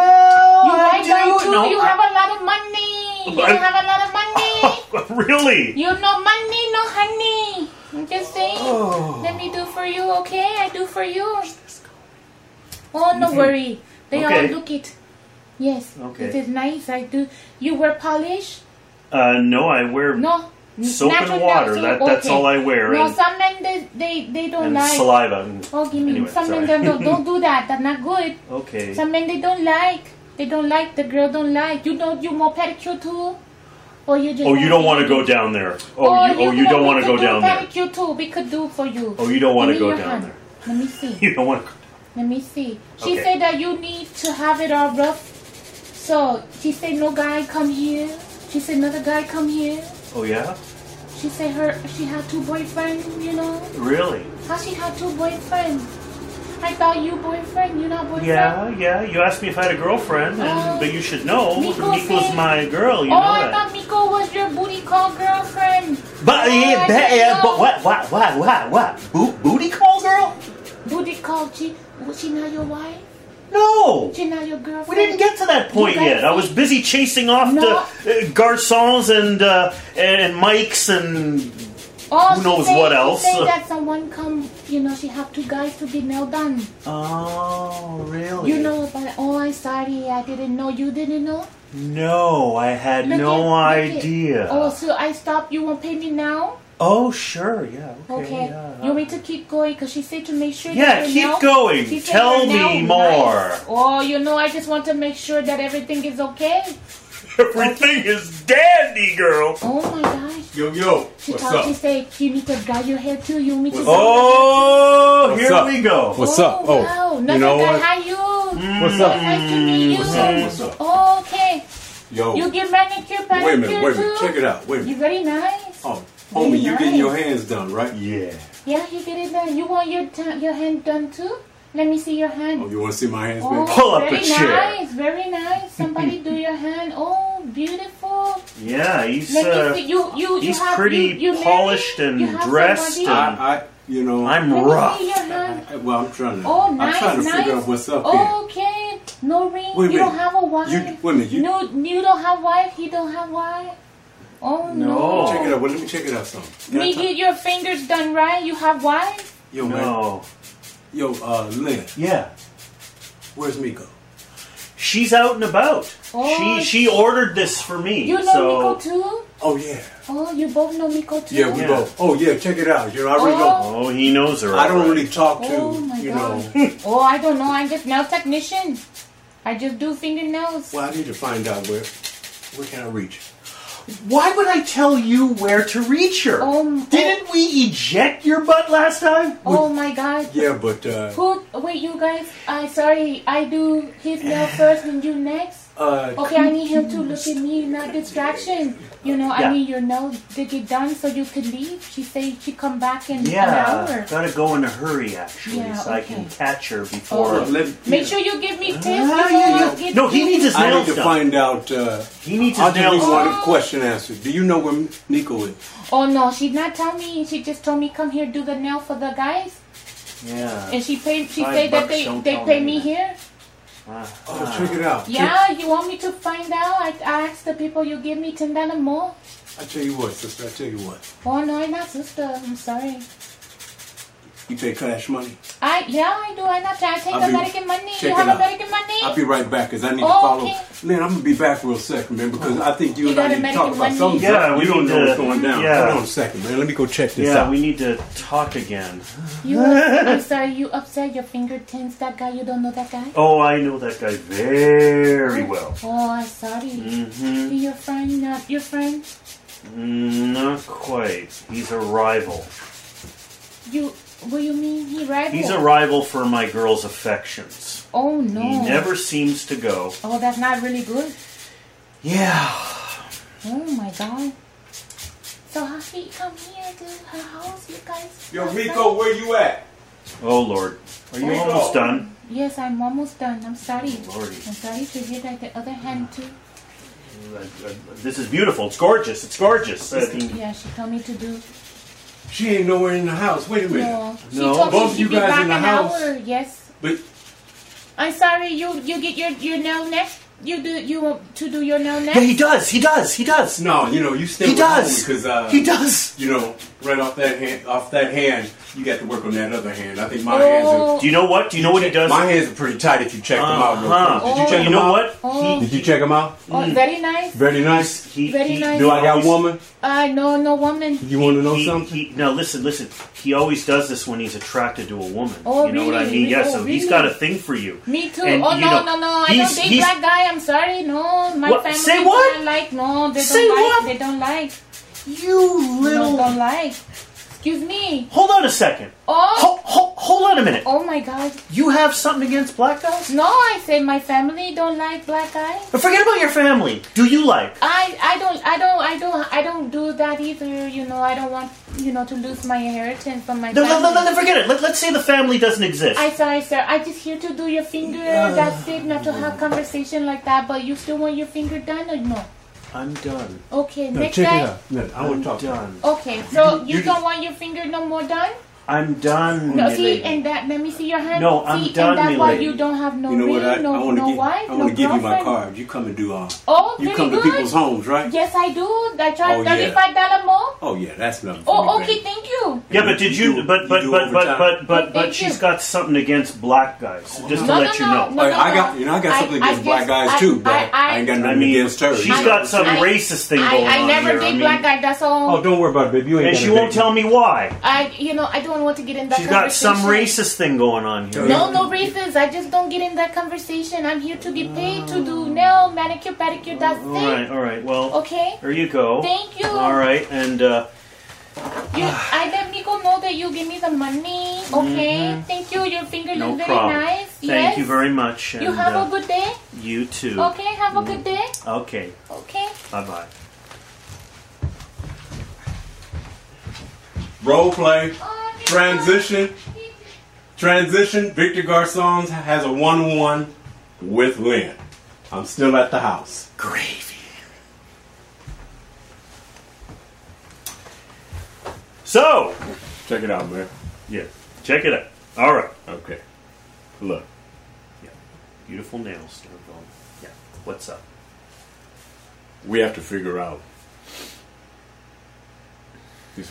You I like do. that too. No, you I- have a lot of money. You I- don't have a lot of money. <laughs> really? You no money, no honey. I'm just saying. Oh. Let me do for you, okay? I do for you. Oh, no Mhm. worry. They all look it. Yes. Okay. It is nice. I do. You wear polish? Uh, no, I wear No. Soap and Natural water. soap, That that's okay. all I wear, No, and, some men they they, they don't and like. saliva. And, Oh, give me anyway, some men sorry. don't, don't <laughs> do that. That's not good. Okay. Some men they don't like. They don't like. The girl don't like. You don't. You more pedicure too. Or you just. Oh, you don't want to go down there. Oh, Or you, oh, you don't want to go do down there. pedicure too. We could do for you. Oh, you don't want to go down hand. there. Let me see. <laughs> You don't want to. Let me see. She Okay. said that you need to have it all rough. So she said no guy come here. She said another guy come here. Oh yeah, She said her she had two boyfriends. You know really? how she had two boyfriends. I thought you boyfriend. You not boyfriend. Yeah, yeah. You asked me if I had a girlfriend, and, Oh. but you should know Meko Meko's said- my girl. You know oh, know I that. thought Meko was your booty call girlfriend. But Oh, yeah, yeah, but what, what, what, what, what? Bo- booty call girl? Booty call. She was she not your wife? No. Not your girlfriend? We didn't get to that point yet. I was busy chasing off No. the uh, garçons and uh, and mics and Oh, Who knows say, what else? say that someone come, you know, she have two guys to be nail done. oh, really? You know but Oh, I'm sorry, I didn't know. You didn't know? No, I had Look no at- idea. Oh, so I stopped. You won't pay me now? Oh, sure, yeah, okay. Okay. yeah. You want me to keep going? Because she said to make sure Yeah, that your keep nail- going. she Tell your nail me nice. more. Oh, you know, I just want to make sure that everything is okay. Everything is dandy, girl. Oh my gosh. Yo, yo, She what's thought up? she said you need to dye your hair too. You want me to Oh, here up? we go. What's up? Oh, oh Wow, you nothing know what? How you? Mm. What's up? Nice to meet you. What's up? What's up? Oh, okay. Yo, You get manicure, pedicure wait a minute, wait a minute. too? Check it out. Wait a You minute. very nice. Oh, Very homie, you getting your hands done, right? Yeah. Yeah, you get it done. You want your ta- your hand done too? Let me see your hand. Oh, you want to see my hands, Oh, baby? Pull up a chair. very chair. nice, very nice. Somebody do your hand. Oh, beautiful. Yeah, he's Let uh, me see. You, you, he's you have, pretty you, you polished married? and You dressed and- I, I, you know, I'm Let me rough. see your hand. I- well, I'm trying to. Oh, nice, I'm trying to nice. figure out what's up here. Okay, no ring. Wait a you don't have a wife. You, wait a minute. You, no, you don't have wife. He don't have wife. Oh no. Check it out. Well, let me check it out some. Can I Me get your fingers done right. You have wife. Yo, man. No. Yo, uh, Lynn, Yeah. where's Meko? She's out and about. Oh, she she ordered this for me. You know so Meko too. Oh, yeah. Oh, you both know Meko too. Yeah, we Yeah. both. Oh, yeah, check it out. You know, I really Oh. don't. Oh, he knows her. I don't alright. really talk to, Oh my you god. know. <laughs> oh, I don't know. I'm just nail technician. I just do fingernails. Well, I need to find out where where can I reach. Why would I tell you where to reach her? Oh, Didn't we eject your butt last time? Oh my god. Yeah, but uh, Who? Wait, you guys. I sorry. I do his nail <sighs> first and you next. Uh, Okay, I need him to look at me, not distraction. You know, Yeah. I need your nails to get done so you could leave. She said she come back in an Yeah, hour. gotta go in a hurry actually, Yeah, so I can catch her before. uh, let- Make sure you give me tips. Ah, you know, yeah, get- No, he needs his I need to done. find out. Uh, He needs I'll his just nails need one done. question answered. Do you know where Meko is? Oh no, she not tell me. She just told me come here do the nail for the guys, Yeah. and she paid. She Five said that they they pay me me that. here. Ah, Oh, check it out. Yeah, you want me to find out? I, I asked the people you give me ten dollars more. I tell you what, sister. I tell you what. Oh no, I'm not sister. I'm sorry. You take cash money. I yeah I do. I not I take I'll be- American money. check You it have out. American money? I'll be right back because I need to Oh, follow. okay. Lynn, I'm gonna be back real second, man, because I think you, You and I got need to talk American about something. Yeah, we you don't need know to- what's going down. yeah. Hold on a second, man. Let me go check this Yeah, out. we need to talk again. You, <laughs> I'm sorry, you upset your finger tense that guy. You don't know that guy? Oh, I know that guy very well. Oh, I'm sorry. Mm-hmm. Be your friend, not your friend. Not quite. He's a rival. You, what do you mean? He rival? He's a rival for my girl's affections. Oh no. He never seems to go. Oh, that's not really good. Yeah. Oh my god. So how he come here to her house, you guys. Yo, Rico, Meko, where you at? Oh Lord, are you Meko. almost done? Yes, I'm almost done. I'm sorry. Lordy. I'm sorry to hear that the other hand too. Uh, uh, This is beautiful. It's gorgeous. It's gorgeous. Uh, Yeah, she told me to do. She ain't nowhere in the house. Wait a minute. No, she No. told Both me you she'd be guys back in the an house. hour. Yes. But I'm sorry. You you get your your nail next. You do you want to do your nail next? yeah, he does. He does. He does. no, you know you stay He with does. because uh, He does. You know, right off that hand, off that hand, you got to work on that other hand. I think my Oh. hands. Are, Do you know what? Do you know what he does? My hands are pretty tight. If you check them out, real Uh-huh. quick. Did you check You them know out? what? Oh. Did you check them out? Oh, very nice. Very nice. He, Very he, nice. Do I got always- woman? Uh, no, no woman. You want to know He, something? he, no, listen, listen. He always does this when he's attracted to a woman. Oh, you know what I really? mean? Yeah, Oh, so he's really? got a thing for you. Me too. And, oh you no, know, no, no! I he's- don't date he's- black guy. I'm sorry. No, my What? family Say what? don't like. No, they Say don't like. what? They don't like. You No, little. don't like. Excuse me. Hold on a second. Oh, Hold, hold, hold on a minute. oh my God. You have something against black guys? No, I say my family don't like black guys. But forget about your family. Do you like? I, I don't I don't I don't I don't do that either. You know I don't want you know to lose my inheritance from my No, no, family. no, no, no, forget it. Let, let's say the family doesn't exist. I sorry, sir. I just here to do your finger. Uh. That's it. Not to have conversation like that. But you still want your finger done or no? I'm done. Okay, No, next check guy. it out. No, I want to talk. to you. Done. Okay, so You- you, you don't want your finger no more done? I'm done. No, my see, lady. and that. Let me see your hand. No, I'm see, done, and that's my why lady. you don't have no You know ring, what? I, no, I want to no give. wife, I no want to give you my card. You come and do uh, Oh, You come good. to people's homes, right? Yes, I do. I charge Oh, yeah. thirty-five dollar more. Oh yeah, that's nothing. for me, Oh, baby. okay, thank you. Yeah, but did you? do- but you but but but but but Oh, but thank she's you. got something against black guys. Just to let no, you know. no, I, no, I got, you know, I got something against black guys too, but I- I, ain't got nothing against her. she's you know. got some racist thing I, going I never here. date black guy. That's all. Oh, don't worry about it, baby. You ain't and she won't tell me why. I, you know, I don't want to get in that. She's got some racist thing going on here. No, no races. I just don't get in that conversation. I'm here to get paid to do nail, manicure, pedicure. That's All it. right, all right. Well, Okay. there you go. Thank you. All right, and uh, You, <sighs> I let Meko know that you give me the money. Okay. Thank you. Your finger Mm-hmm. no looks very problem. nice. Thank yes. you very much. And, You have uh, a good day. You too. Okay. Have a good day. Okay. Okay. Bye bye. Role play, Oh, Meko. Transition, transition. Victor Garcon has a one-on-one with Lynn. I'm still at the house. Gravy. So, Check it out, man. yeah, check it out. All right. Okay. Look, Yeah. Beautiful nails. Going. Yeah. What's up? we have to figure out. Is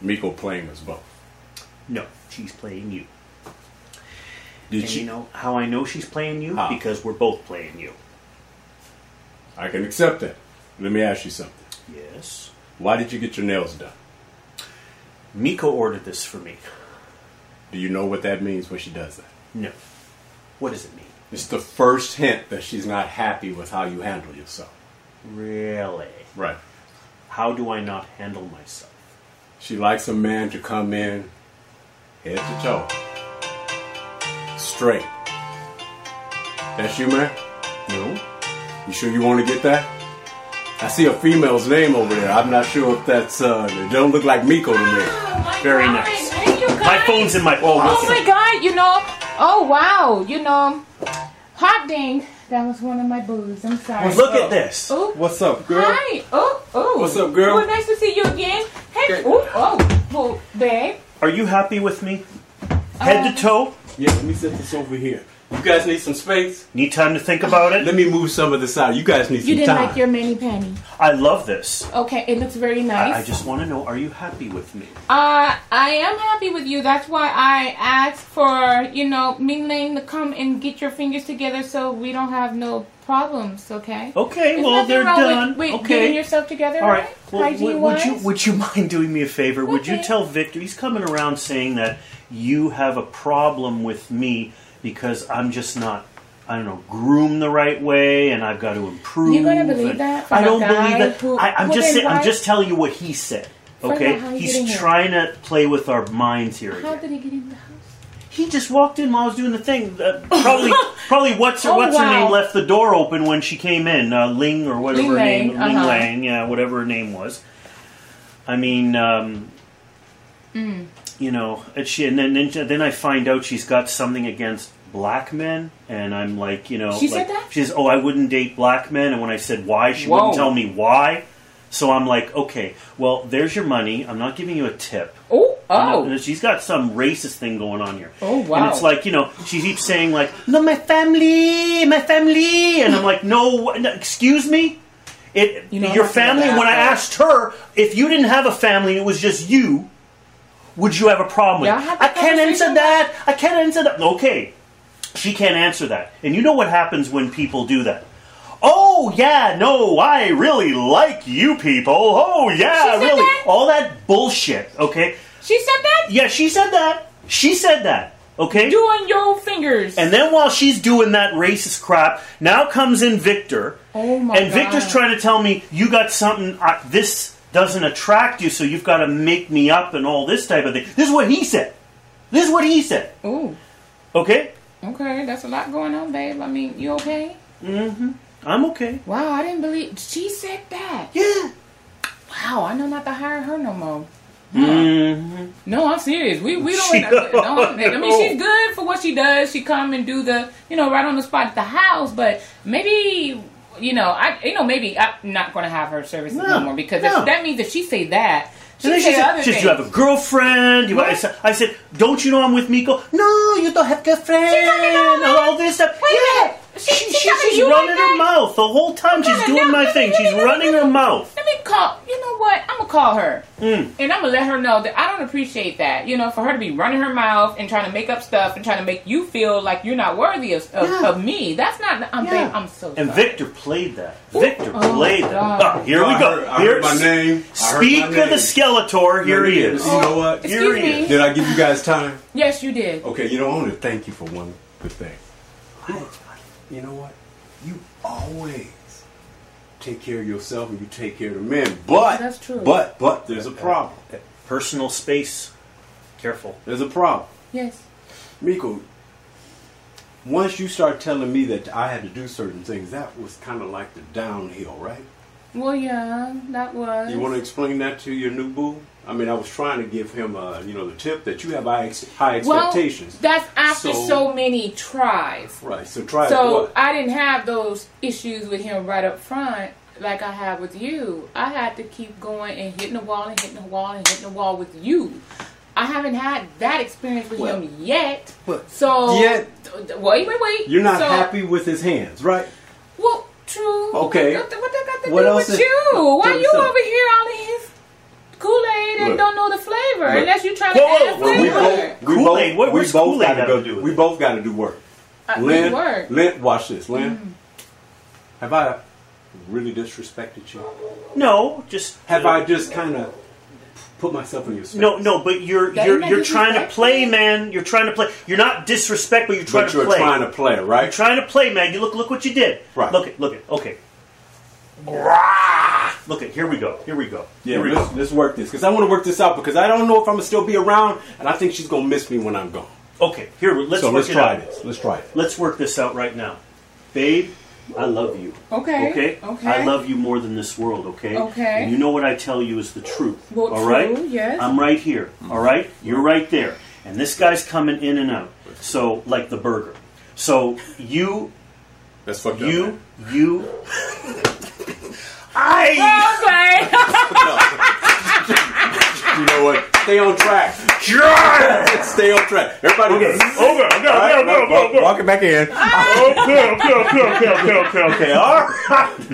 Miko playing us both? No, she's playing you. Did And she? you know how I know she's playing you? How? Because we're both playing you. I can accept that. Let me ask you something. Yes. Why did you get your nails done? Meko ordered this for me. Do you know what that means when she does that? No. What does it mean? It's the first hint that she's not happy with how you handle yourself. Really? Right. How do I not handle myself? She likes a man to come in head to toe. Straight. That's you, man? No. You sure you want to get that? I see a female's name over there. I'm not sure if that's, uh, it don't look like Meko to me. Oh Very God. nice. Thank you, guys. My phone's in my Oh pocket. my god, you know. Oh wow, you know. Hot dang. That was one of my boobs. I'm sorry. Look at this. Oh, What's up, girl? hi. Oh, oh. What's up, girl? Well, nice to see you again. Hey, Okay. oh, oh, oh, babe. Are you happy with me? Head Uh, to toe? Yeah, let me set this over here. You guys need some space? Need time to think about it? Let me move some of this out. You guys need some time. You didn't time. like your mani panty. I love this. Okay, it looks very nice. I, I just want to know, are you happy with me? Uh, I am happy with you. That's why I asked for, you know, Ming Lane to come and get your fingers together so we don't have no problems, okay? Okay, There's well nothing they're wrong done. With, with okay. getting yourself together, All right. right? Well, would, Hygiene would you wise. would you mind doing me a favor? Would you Okay. tell Victor he's coming around saying that you have a problem with me because I'm just not I don't know groomed the right way and I've got to improve. You gonna believe that I don't believe that. who- I, I'm just saying, I'm just telling you what he said. Okay, all, how you he's trying to play with our minds here. How Again. did he get in the house? He just walked in while I was doing the thing. Uh, probably, <laughs> probably what's her Oh, what's her name left the door open when she came in. Uh, Ling or whatever Ling her name, Lang, Ling uh-huh. Lang, yeah, whatever her name was. I mean, um, Mm. You know, and she and then then, then I find out she's got something against black men, and I'm like, you know, She said that? She says, "Oh, I wouldn't date black men," and when I said why, she Whoa. wouldn't tell me why. So I'm like, okay, well, there's your money. I'm not giving you a tip. Oh, oh. she's got some racist thing going on here. Oh, wow. And it's like, you know, she keeps saying like, "No, my family, my family," and I'm like, "No, no excuse me." It You know, your family. When I asked her if you didn't have a family, and it was just you. Would you have a problem with Y'all I can't answer that. I can't answer that. Okay, she can't answer that. And you know what happens when people do that? Oh yeah, no, I really like you people. Oh yeah, really. that? All that bullshit. Okay. She said that? Yeah, she said that. She said that. Okay. Doing your fingers. And then while she's doing that racist crap, now comes in Victor. Oh my and God. Victor's trying to tell me you got something. Uh, this doesn't attract you, so you've got to make me up and all this type of thing. This is what he said. This is what he said. Ooh. Okay. Okay, that's a lot going on, babe. I mean, you okay? Mm-hmm. I'm okay. Wow, I didn't believe she said that. Yeah. Wow, I know not to hire her no more. Mm-hmm. No, I'm serious. We we don't. <laughs> No, <laughs> I mean, she's good for what she does. She come and do the, you know, right on the spot at the house. But maybe, you know, I, you know, maybe I'm not going to have her services no, No, more because no. if, that means if she say that, she And then say she other said, she said, "You have a girlfriend." You, I, What? said, "I said, don't you know I'm with Miko?" No, you don't have girlfriend. She's talking all this stuff. Wait a minute. She- she, she she's talking to just you running like her mouth the whole time. She's doing me- my thing. She's running her mouth. Let me call. You know what? I'm gonna call her, Mm. and I'm gonna let her know that I don't appreciate that. You know, for her to be running her mouth and trying to make up stuff and trying to make you feel like you're not worthy of, of, Yeah. of me. That's not. I'm. Yeah. babe, I'm so. And sorry. Victor played that. Victor Oh, played that. God. Ah, here we I go. heard- I here, heard my name. Speak my of the. Skeletor. Here he is. You know what? Here Excuse he me. is. Did I give you guys time? Yes, you did. Okay, you know, I want to thank you for one good thing. I, you know what? You always take care of yourself and you take care of the men. But That's true. But but there's a uh, uh, problem. Personal space. Careful. There's a problem. Yes. Meko, once you start telling me that I had to do certain things, that was kind of like the downhill, right? Well, yeah, that was. You want to explain that to your new boo? I mean, I was trying to give him, uh, you know, the tip that you have high, ex- high well, expectations. that's after So- so, many tries. right. So try So what? I didn't have those issues with him right up front like I have with you. I had to keep going and hitting the wall and hitting the wall and hitting the wall with you. I haven't had that experience with Well, him yet. but so yet- wait, wait, wait. You're not So- happy with his hands, right? Well, true. Okay. What, what that got to What do else with is- you? Why me you over here all in his Kool Aid and don't know the flavor Look. unless you trying to whoa, add Well, we flavor. both, we Kool-Aid? both, What- we both got to go. do with we both got to do work. Uh, we Lynn, work. Lynn, watch this. Lynn, Mm. have I really disrespected you? No, just Have I just kind of put myself in your space? No, no, but you're That you're you're trying to play, man. You're trying to play. You're not disrespect, but you're trying but to you're play. trying to play, right? You're trying to play, man. You look look what you did. Right. Look it, look it. Okay. Ah, look it. Here we go. Here we go. Yeah, Here we let's, go. let's work this because I want to work this out because I don't know if I'm gonna still be around, and I think she's gonna miss me when I'm gone. Okay. Here, let's so work let's it try out. this. Let's try it. Let's work this out right now, babe. I love you. Okay. Okay. Okay. I love you more than this world. Okay. Okay. And you know what I tell you is the truth. Well, all right. true, yes. I'm right here. All right. You're right there, and this guy's coming in and out. So like the burger. So you That's fucked up. you you <laughs> I Okay. Oh, <laughs> you know what? Stay on track. Stay on track. Everybody. Okay, okay, okay, All right, okay, okay, walk- okay. Walk it back in. okay, okay, okay, okay, okay, okay, okay. All right. <laughs>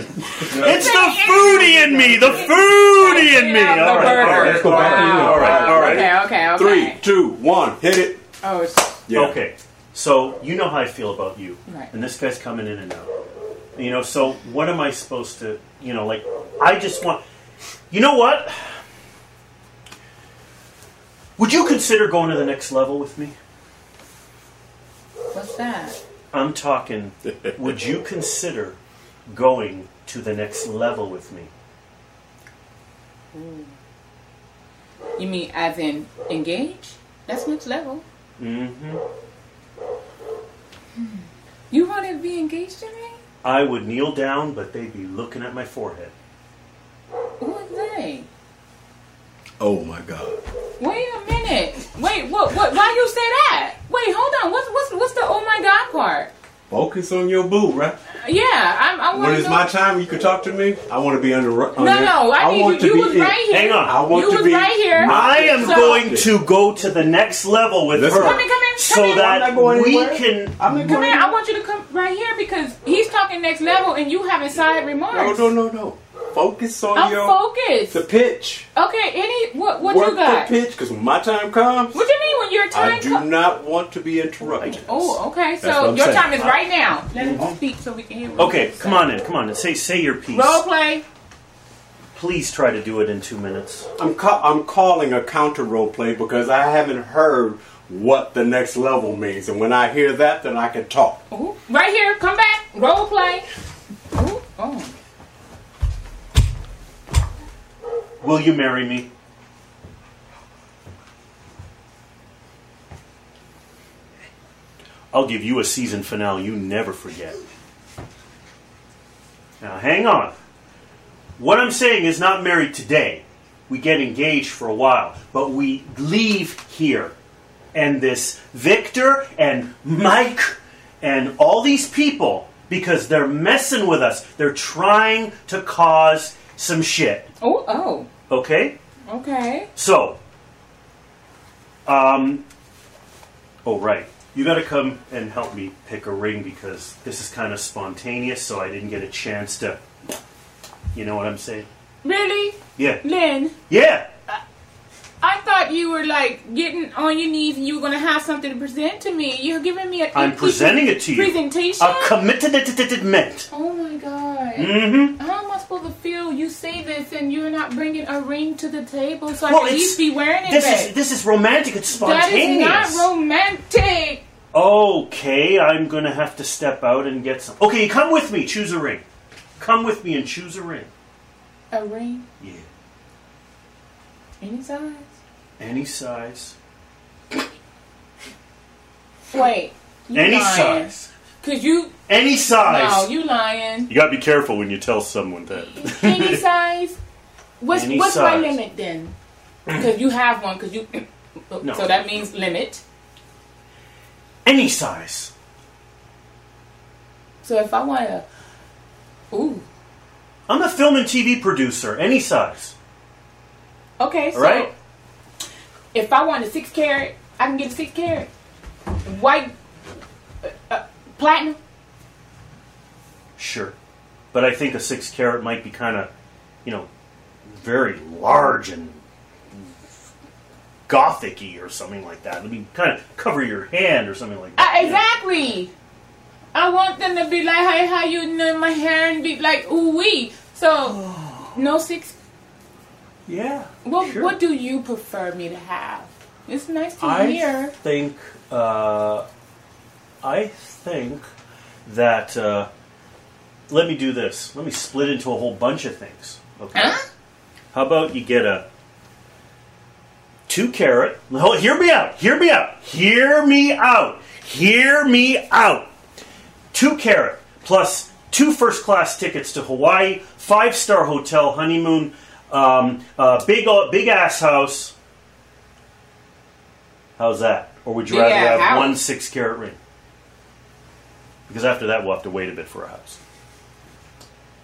It's the foodie in me. The foodie in me. Yeah, the All right, all burger. right. Let's go back in. Wow. All right, all right. Okay, okay, okay. Three, two, one. Hit it. Oh, it's- Yeah. Okay. So you know how I feel about you, Right. and this guy's coming in and out. You know, so what am I supposed to? You know, like I just want. You know what? Would you consider going to the next level with me? what's that? I'm talking. would you consider going to the next level with me? You mean as in engage? That's next level. Mm-hmm. You want to be engaged to me? I would kneel down, but they'd be looking at my forehead. Who are they? Oh my God. Wait a minute. Wait, what? What? Why you say that? Wait, hold on. What's what's what's the oh my god part? Focus on your boo, right? Yeah, I'm. I When want it's to. my time, you can talk to me. I want to be under. No, no, I need want you. to You be was in. right here. Hang on. I want you to was be. right here. I am So- going to go to the next level with Listen. her, Come in, come in, so come in. I'm that not going we anywhere. can. I'm not Come going. here. I want you to come right here because he's talking next level and you having side No, remarks. no, no, no. No. Focus on I'm your focused. the pitch. Okay. Any what? What Work you got? the pitch, because when my time comes, What do you mean when your time I do comes? not want to be interrupted. Oh, okay. So your saying. time is right now. Let him mm-hmm. speak so we can hear. Okay, he's come on in, come on in. Say say your piece. Role play. Please try to do it in two minutes. I'm ca- I'm calling a counter role play because I haven't heard what the next level means, and when I hear that, then I can talk. Ooh, right here. Come back. Role play. Ooh, oh. Will you marry me? I'll give you a season finale you never forget. Now, hang on. What I'm saying is not married today. We get engaged for a while, but we leave here. And this Victor and Mike and all these people, because they're messing with us, they're trying to cause some shit. Oh, oh. Okay? Okay. So, um, oh right, you got to come and help me pick a ring because this is kind of spontaneous. So I didn't get a chance to, you know what I'm saying? Really, Yeah, Lynn? yeah. I thought you were like getting on your knees and you were gonna have something to present to me. You're giving me a I'm presenting it to you. Presentation. A commitment. oh my god. Mm-hmm. How am I supposed to feel? You say this and you're not bringing a ring to the table, so I can at least be wearing it. This babe. is this is romantic. It's spontaneous. is not romantic. Okay, I'm gonna have to step out and get some. Okay, come with me. Choose a ring. Come with me and choose a ring. A ring, Yeah, any size. Any size. Wait. Any lying. size. Cause you Any size. no, you lying. You gotta be careful when you tell someone that. Any <laughs> size. What's Any what's my limit then? Because you have one. Because you. No. So that means limit. Any size. So if I want to, ooh, I'm a film and TV producer. Any size. okay. So All right. If I want a six carat, I can get a six carat, white, uh, uh, platinum. Sure. But I think a six carat might be kind of, you know, very large and gothic-y or something like that. Let me kind of cover your hand or something like Uh, that. exactly. I want them to be like, hey, how you know my hair and be like, ooh wee. So no six. Yeah. What sure. What do you prefer me to have? It's nice to I hear. think uh, I think that uh, let me do this. Let me split into a whole bunch of things. Okay. Huh? How about you get a two carat? Hear me out. Hear me out. Hear me out. Hear me out. Two carat plus two first class tickets to Hawaii, five star hotel, honeymoon, um, uh, big big ass house. How's that? Or would you Big rather have house. one six carat ring? Because after that, we'll have to wait a bit for a house.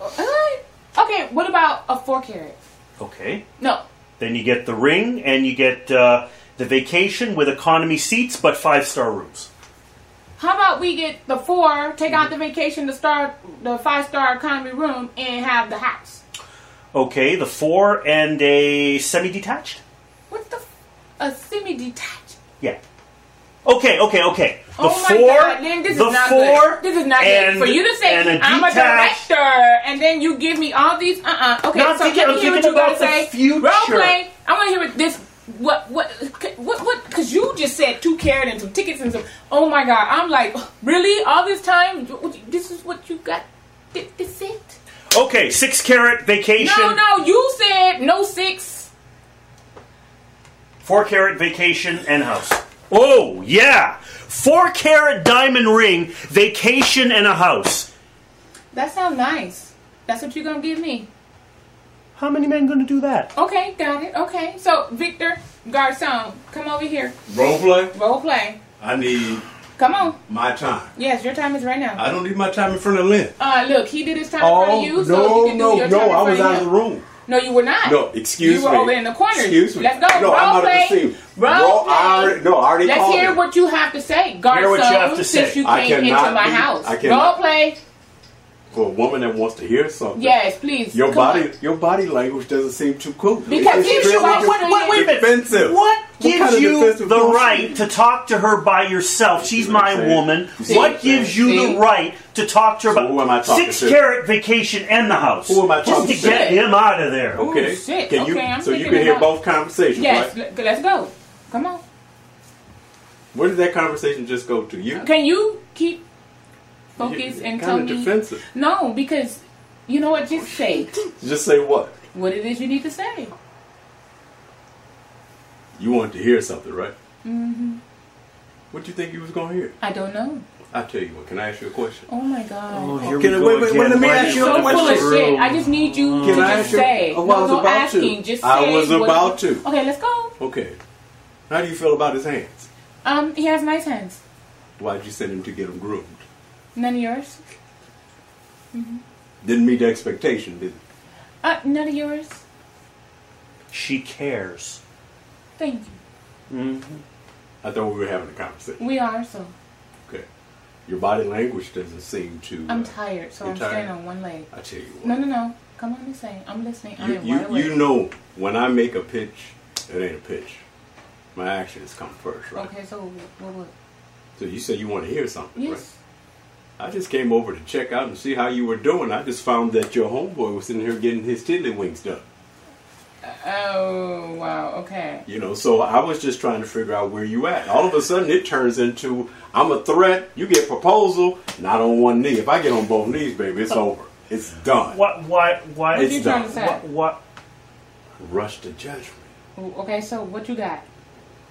Uh, okay, what about a four carat? Okay. No, Then you get the ring and you get uh, the vacation with economy seats but five star rooms. How about we get the four, take out the vacation, the star, the five star economy room, and have the house? Okay, the four and a semi detached? What the? F- a semi detached. Yeah. Okay, okay, okay. The Oh my four, God, Lynn, this the is not four, good. This is not and, good. For you to say I'm a director, and then you give me all these. Uh uh Okay, No, I'm so thinking- let me I'm hear what you gotta say. future. Role play. I want to hear what this. What what what what? Because you just said two carat and some tickets and some. Oh my God! I'm like, really? All this time? This is what you got? This, this it? Okay, six carat vacation. No, no. You said no six. Four carat vacation and house. Oh, yeah. Four carat diamond ring, vacation and a house. That sounds nice. That's what you're gonna give me. How many men going to do that? Okay, got it. Okay. So, Victor Garcon, come over here. Role play? Role play. I need Come on. my time. Yes, your time is right now. I don't need my time in front of Lynn. Uh, look, he did his time in front Oh, of you, so no, you can do no, your no, time in I was out of the room. No, you were not. No, excuse me. you were me. over in the corner. Excuse me. Let's go. No, Role I'm out play. of the scene. Role Ro- play. I already, no, I already Let's called hear it. what you have to say, Garcon, Hear what you have to since say. you I came into cannot my be- house. I cannot- Role play. For a woman that wants to hear something. Yes, please. Your body, on. your body language doesn't seem too cool. Because It's you- extremely wait, wait, wait, wait. defensive. What gives kind of you the bullshit? right to talk to her by yourself? She's what my woman. See What what gives you See? the right to talk to her So who am I about talking six to? carat vacation and the house? Who am I Just talking to to? get him out of there. Okay. Ooh, shit. Can you, Okay, I'm so you can hear both conversations, Yes, right? let's go. Come on. Where did that conversation just go to? You? Can you keep focus You're and kinda tell me? defensive. No, because you know what? Just say <laughs> Just say what? what it is you need to say. You wanted to hear something, right? hmm What do you think you was going to hear? I don't know. I tell you what. Can I ask you a question? Oh my god. Oh, here Can we I- go wait, wait, wait, let me ask in you a so the full of shit. I just need you Can to I just ask you- say. Oh, I no, was no about to. Just say. I was about to. Okay, let's go. Okay. How do you feel about his hands? Um, he has nice hands. Why'd you send him to get them groomed? None of yours. Didn't meet the expectation, did it? Uh, none of yours. She cares. Thank you. hmm I thought we were having a conversation. We are so. Okay. Your body language doesn't seem to. I'm uh, tired, so I'm tired? standing on one leg. I tell you what. No, no, no. Come on, let me say. I'm listening. I You, am you, wide awake. you know when I make a pitch, it ain't a pitch. My actions come first, right? Okay, so what? What? So you say you want to hear something, right? Yes. I just came over to check out and see how you were doing. I just found that your homeboy was sitting here getting his tiddlywinks done. Oh wow. Okay. You know, so I was just trying to figure out where you at. All of a sudden, it turns into I'm a threat. You get proposal, not on one knee. If I get on both knees, baby, it's over. It's done. What? Why? Why? What It's you trying done. to say? What? What? Rush to judgment. Okay, so what you got?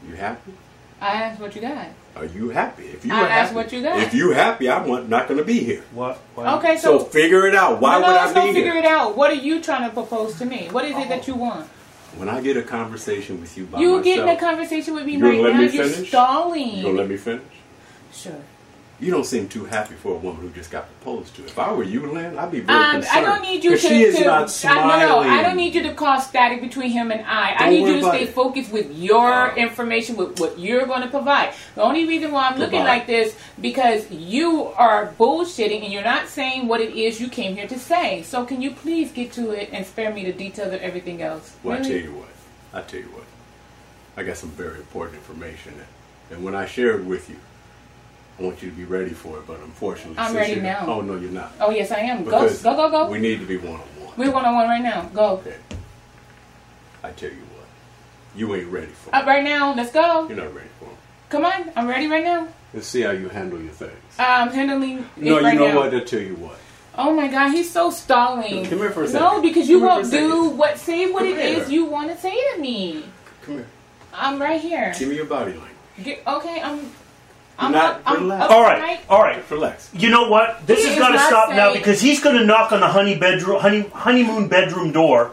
You happy? I asked what you got. Are you happy? If you I were happy, what you got. If you happy, I'm not going to be here. What? Why? Okay, So, so, figure it out. Why no, no, would let's I go be figure here? it out. What are you trying to propose to me? What is it that oh. you want? When I get a conversation with you by you myself, getting a conversation with me right now? me You're finish? stalling. you gonna let me finish? Sure. You don't seem too happy for a woman who just got proposed to. If I were you, Lynn, I'd be very Um, concerned. I don't need you to. she is to not I, no, no, I don't need you to cause static between him and I. I Don't need you to stay it. focused with your Oh. information, with what you're going to provide. The only reason why I'm looking like this because you are bullshitting and you're not saying what it is you came here to say. So can you please get to it and spare me the details of everything else? Well, I Really? tell you what. I tell you what. I got some very important information, and when I share it with you, I want you to be ready for it. But unfortunately, I'm ready now. Oh no, you're not. Oh yes, I am. Go, go, go, go. We need to be one on one. We're one on one right now. Go. Okay. I tell you what, you ain't ready for Up it. right now. Let's go. You're not ready for it. Come on. I'm ready right now. Let's see how you handle your things. I'm handling no, it right you know now. what? I tell you what. Oh my god, he's so stalling. Come here for a second. No, because you won't do what say what Come it is here. you want to say to me. Come here. I'm right here. Give me your body language. Get, okay, I'm. I'm not- up. I'm relax. up All right. right. All right. Relax. You know what? This He has is got to not stop now because he's going to knock on the honey bedroom, honey honeymoon bedroom door,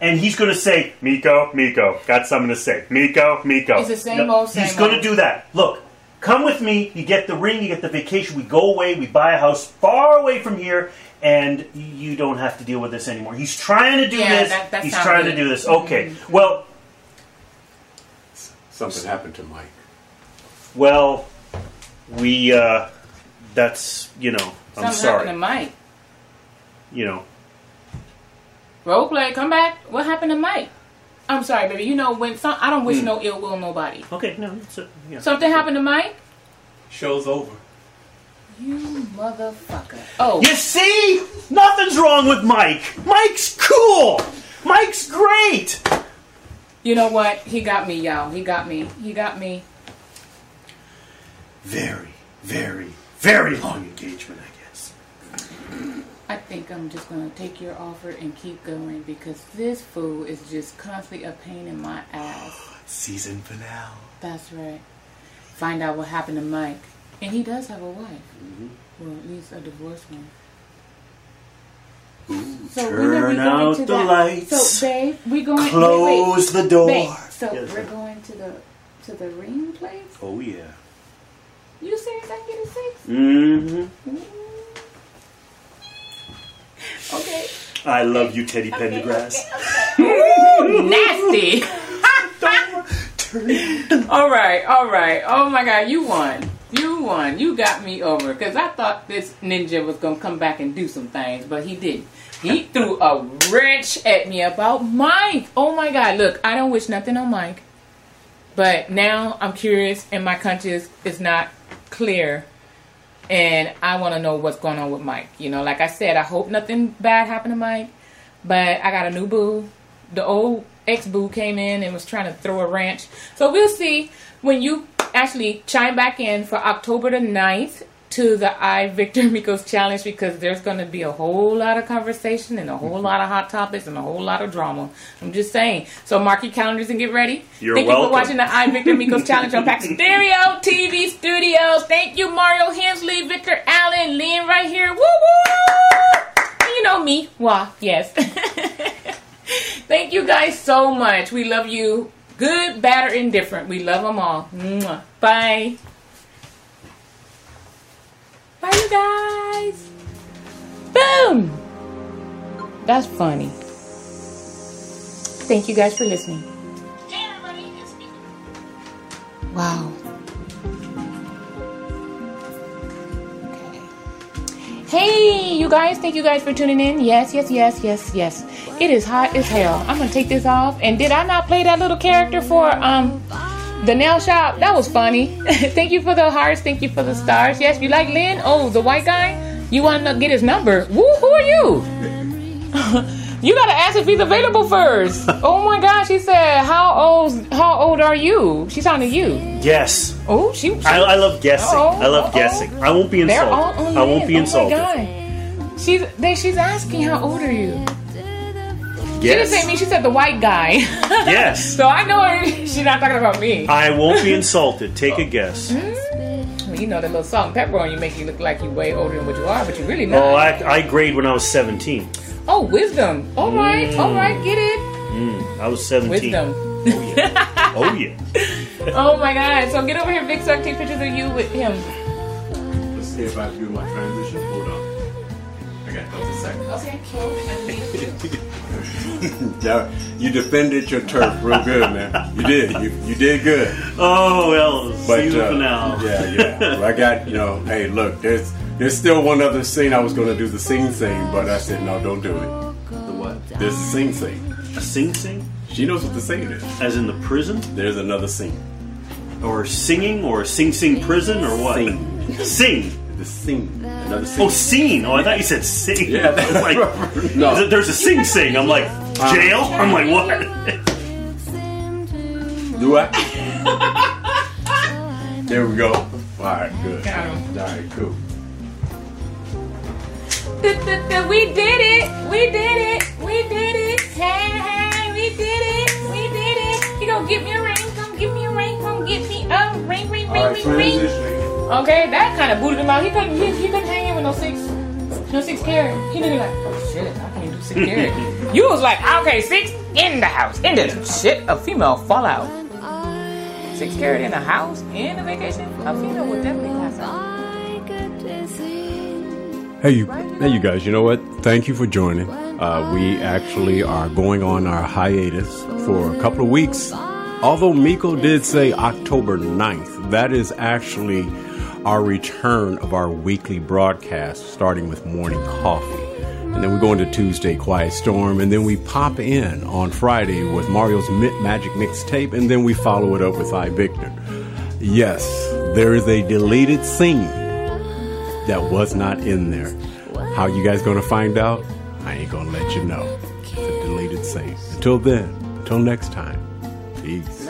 and he's going to say, "Meko, Meko, got something to say." Meko, Meko. It's the same old, same He's going to do that. Look, come with me. You get the ring. You get the vacation. We go away. We buy a house far away from here. And you don't have to deal with this anymore. He's trying to do Yeah, this. that- that he's sounds trying to do this. Okay. Mm-hmm. Well, Something happened to Mike. well, we. uh That's you know. I'm sorry. Something sorry. happened to Mike. You know. Role play, come back. What happened to Mike? I'm sorry, baby. You know when some I don't wish Hmm. no ill will on nobody. Okay. No. It's a, yeah. Something happened to Mike. Show's over. You motherfucker. Oh, You see? Nothing's wrong with Mike. Mike's cool. Mike's great. you know what? He got me, y'all. He got me. He got me. Very, very, very long engagement, I guess. I think I'm just gonna take your offer and keep going because this fool is just constantly a pain in my ass. Season finale. That's right. Find out what happened to Mike. And he does have a wife. Mm-hmm. Well, at least a divorced one. So when are we Turn going out to the that? lights. So babe, we going Close wait, wait. the door. Babe, so Yes, we're ma'am. going to the to the ring place. Oh yeah. You serious? I can get a six? Mm-hmm. Okay. I love you, Teddy Pendergrass. Ooh, <laughs> nasty. all right, all right. Oh my God, you won. You won. You got me over because I thought this ninja was gonna come back and do some things, but he didn't. He <laughs> threw a wrench at me about Mike. Oh my God! Look, I don't wish nothing on Mike, but now I'm curious, and my conscience is not clear, and I want to know what's going on with Mike. You know, like I said, I hope nothing bad happened to Mike, but I got a new boo. The old ex boo came in and was trying to throw a wrench. So we'll see when you actually chime back in for October the 9th to the I Victor <laughs> Meko's challenge because there's going to be a whole lot of conversation and a whole mm-hmm. lot of hot topics and a whole lot of drama. I'm just saying. So mark your calendars and get ready. You're Thank you for watching the I Victor Meko's <laughs> challenge on Pack Stereo TV Studios. Thank you, Mario Hensley, Victor Allen, Lynn right here. Woo woo! You know me. Wah, yes. <laughs> Thank you guys so much. We love you. Good, bad, or indifferent. We love them all. Bye. Bye, you guys. Boom. That's funny. Thank you guys for listening. Wow. Hey, you guys, thank you guys for tuning in. Yes, yes, yes, yes, yes. It is hot as hell. I'm gonna take this off. And did I not play that little character for um the nail shop? That was funny. <laughs> thank you for the hearts. Thank you for the stars. Yes, you like Lynn? Oh, the white guy? You want to get his number? Woo, who are you? <laughs> you gotta ask if he's available first. <laughs> Oh my gosh, she said, "How old? How old are you?" She's on to you. Yes. Oh, she. she I, I love guessing. Uh-oh, I love uh-oh. guessing. I won't be They're insulted. I won't be oh insulted. Oh god. She's they, she's asking how old are you? She Yes. didn't say me. She said the white guy. <laughs> Yes. so I know <laughs> she's not talking about me. I won't be insulted. Take a guess. Well, you know that little salt and pepper on you make you look like you're way older than what you are, but you really not. Oh, I, I grade when I was 17. Oh, wisdom. All right, Mm. all right, get it. Mm, I was 17. Wisdom. Oh, yeah. oh yeah. <laughs> oh my god. So get over here, Big Suck. Take pictures of you with him. Let's see if I can do my transition. Hold on. I got those a second. Okay. <laughs> Yeah, you defended your turf real good, man. You did. You you did good. Oh, well, see you uh, now. Yeah, yeah. Well, I got you know. Hey, look, there's there's still one other scene I was going to do the sing sing, but I said no, don't do it. The what? There's a sing sing. A sing sing? She knows what the sing is. As in the prison? There's another scene. Or singing? Or sing sing prison? Or what? Sing. Sing. The sing. Another scene. Oh, scene. Oh, I thought you said sing. Yeah, I <laughs> like, No. th- there's a sing sing. I'm like, uh, jail? I'm like, what? Do I? <laughs> there we go. All right, good. Got All right, cool. We did it! We did it! We did it! Hey, hey, we did it! We did it! You gonna give me a ring? Come give me a ring! Come give me a ring, ring, ring, All right, ring, ring! Transitioning. Okay, that kind of booted him out. He couldn't. He, he couldn't hang in with no six, no six carat. He didn't be like, oh shit, I can't do six carat. <laughs> you was like, okay, six in the house, in the shit, a female fallout. Six carat in the house, in a vacation, a female would definitely pass out. Hey, you, hey, you guys. You know what? Thank you for joining. Uh, we actually are going on our hiatus for a couple of weeks. Although Meko did say October 9th, that is actually our return of our weekly broadcast, starting with morning coffee. And then we go into Tuesday, Quiet Storm, and then we pop in on Friday with Mario's Magic Mixtape, and then we follow it up with I Victor. Yes, there is a deleted scene that was not in there. How you guys gonna find out? I ain't gonna let you know. It's a deleted scene. Until then, until next time, peace.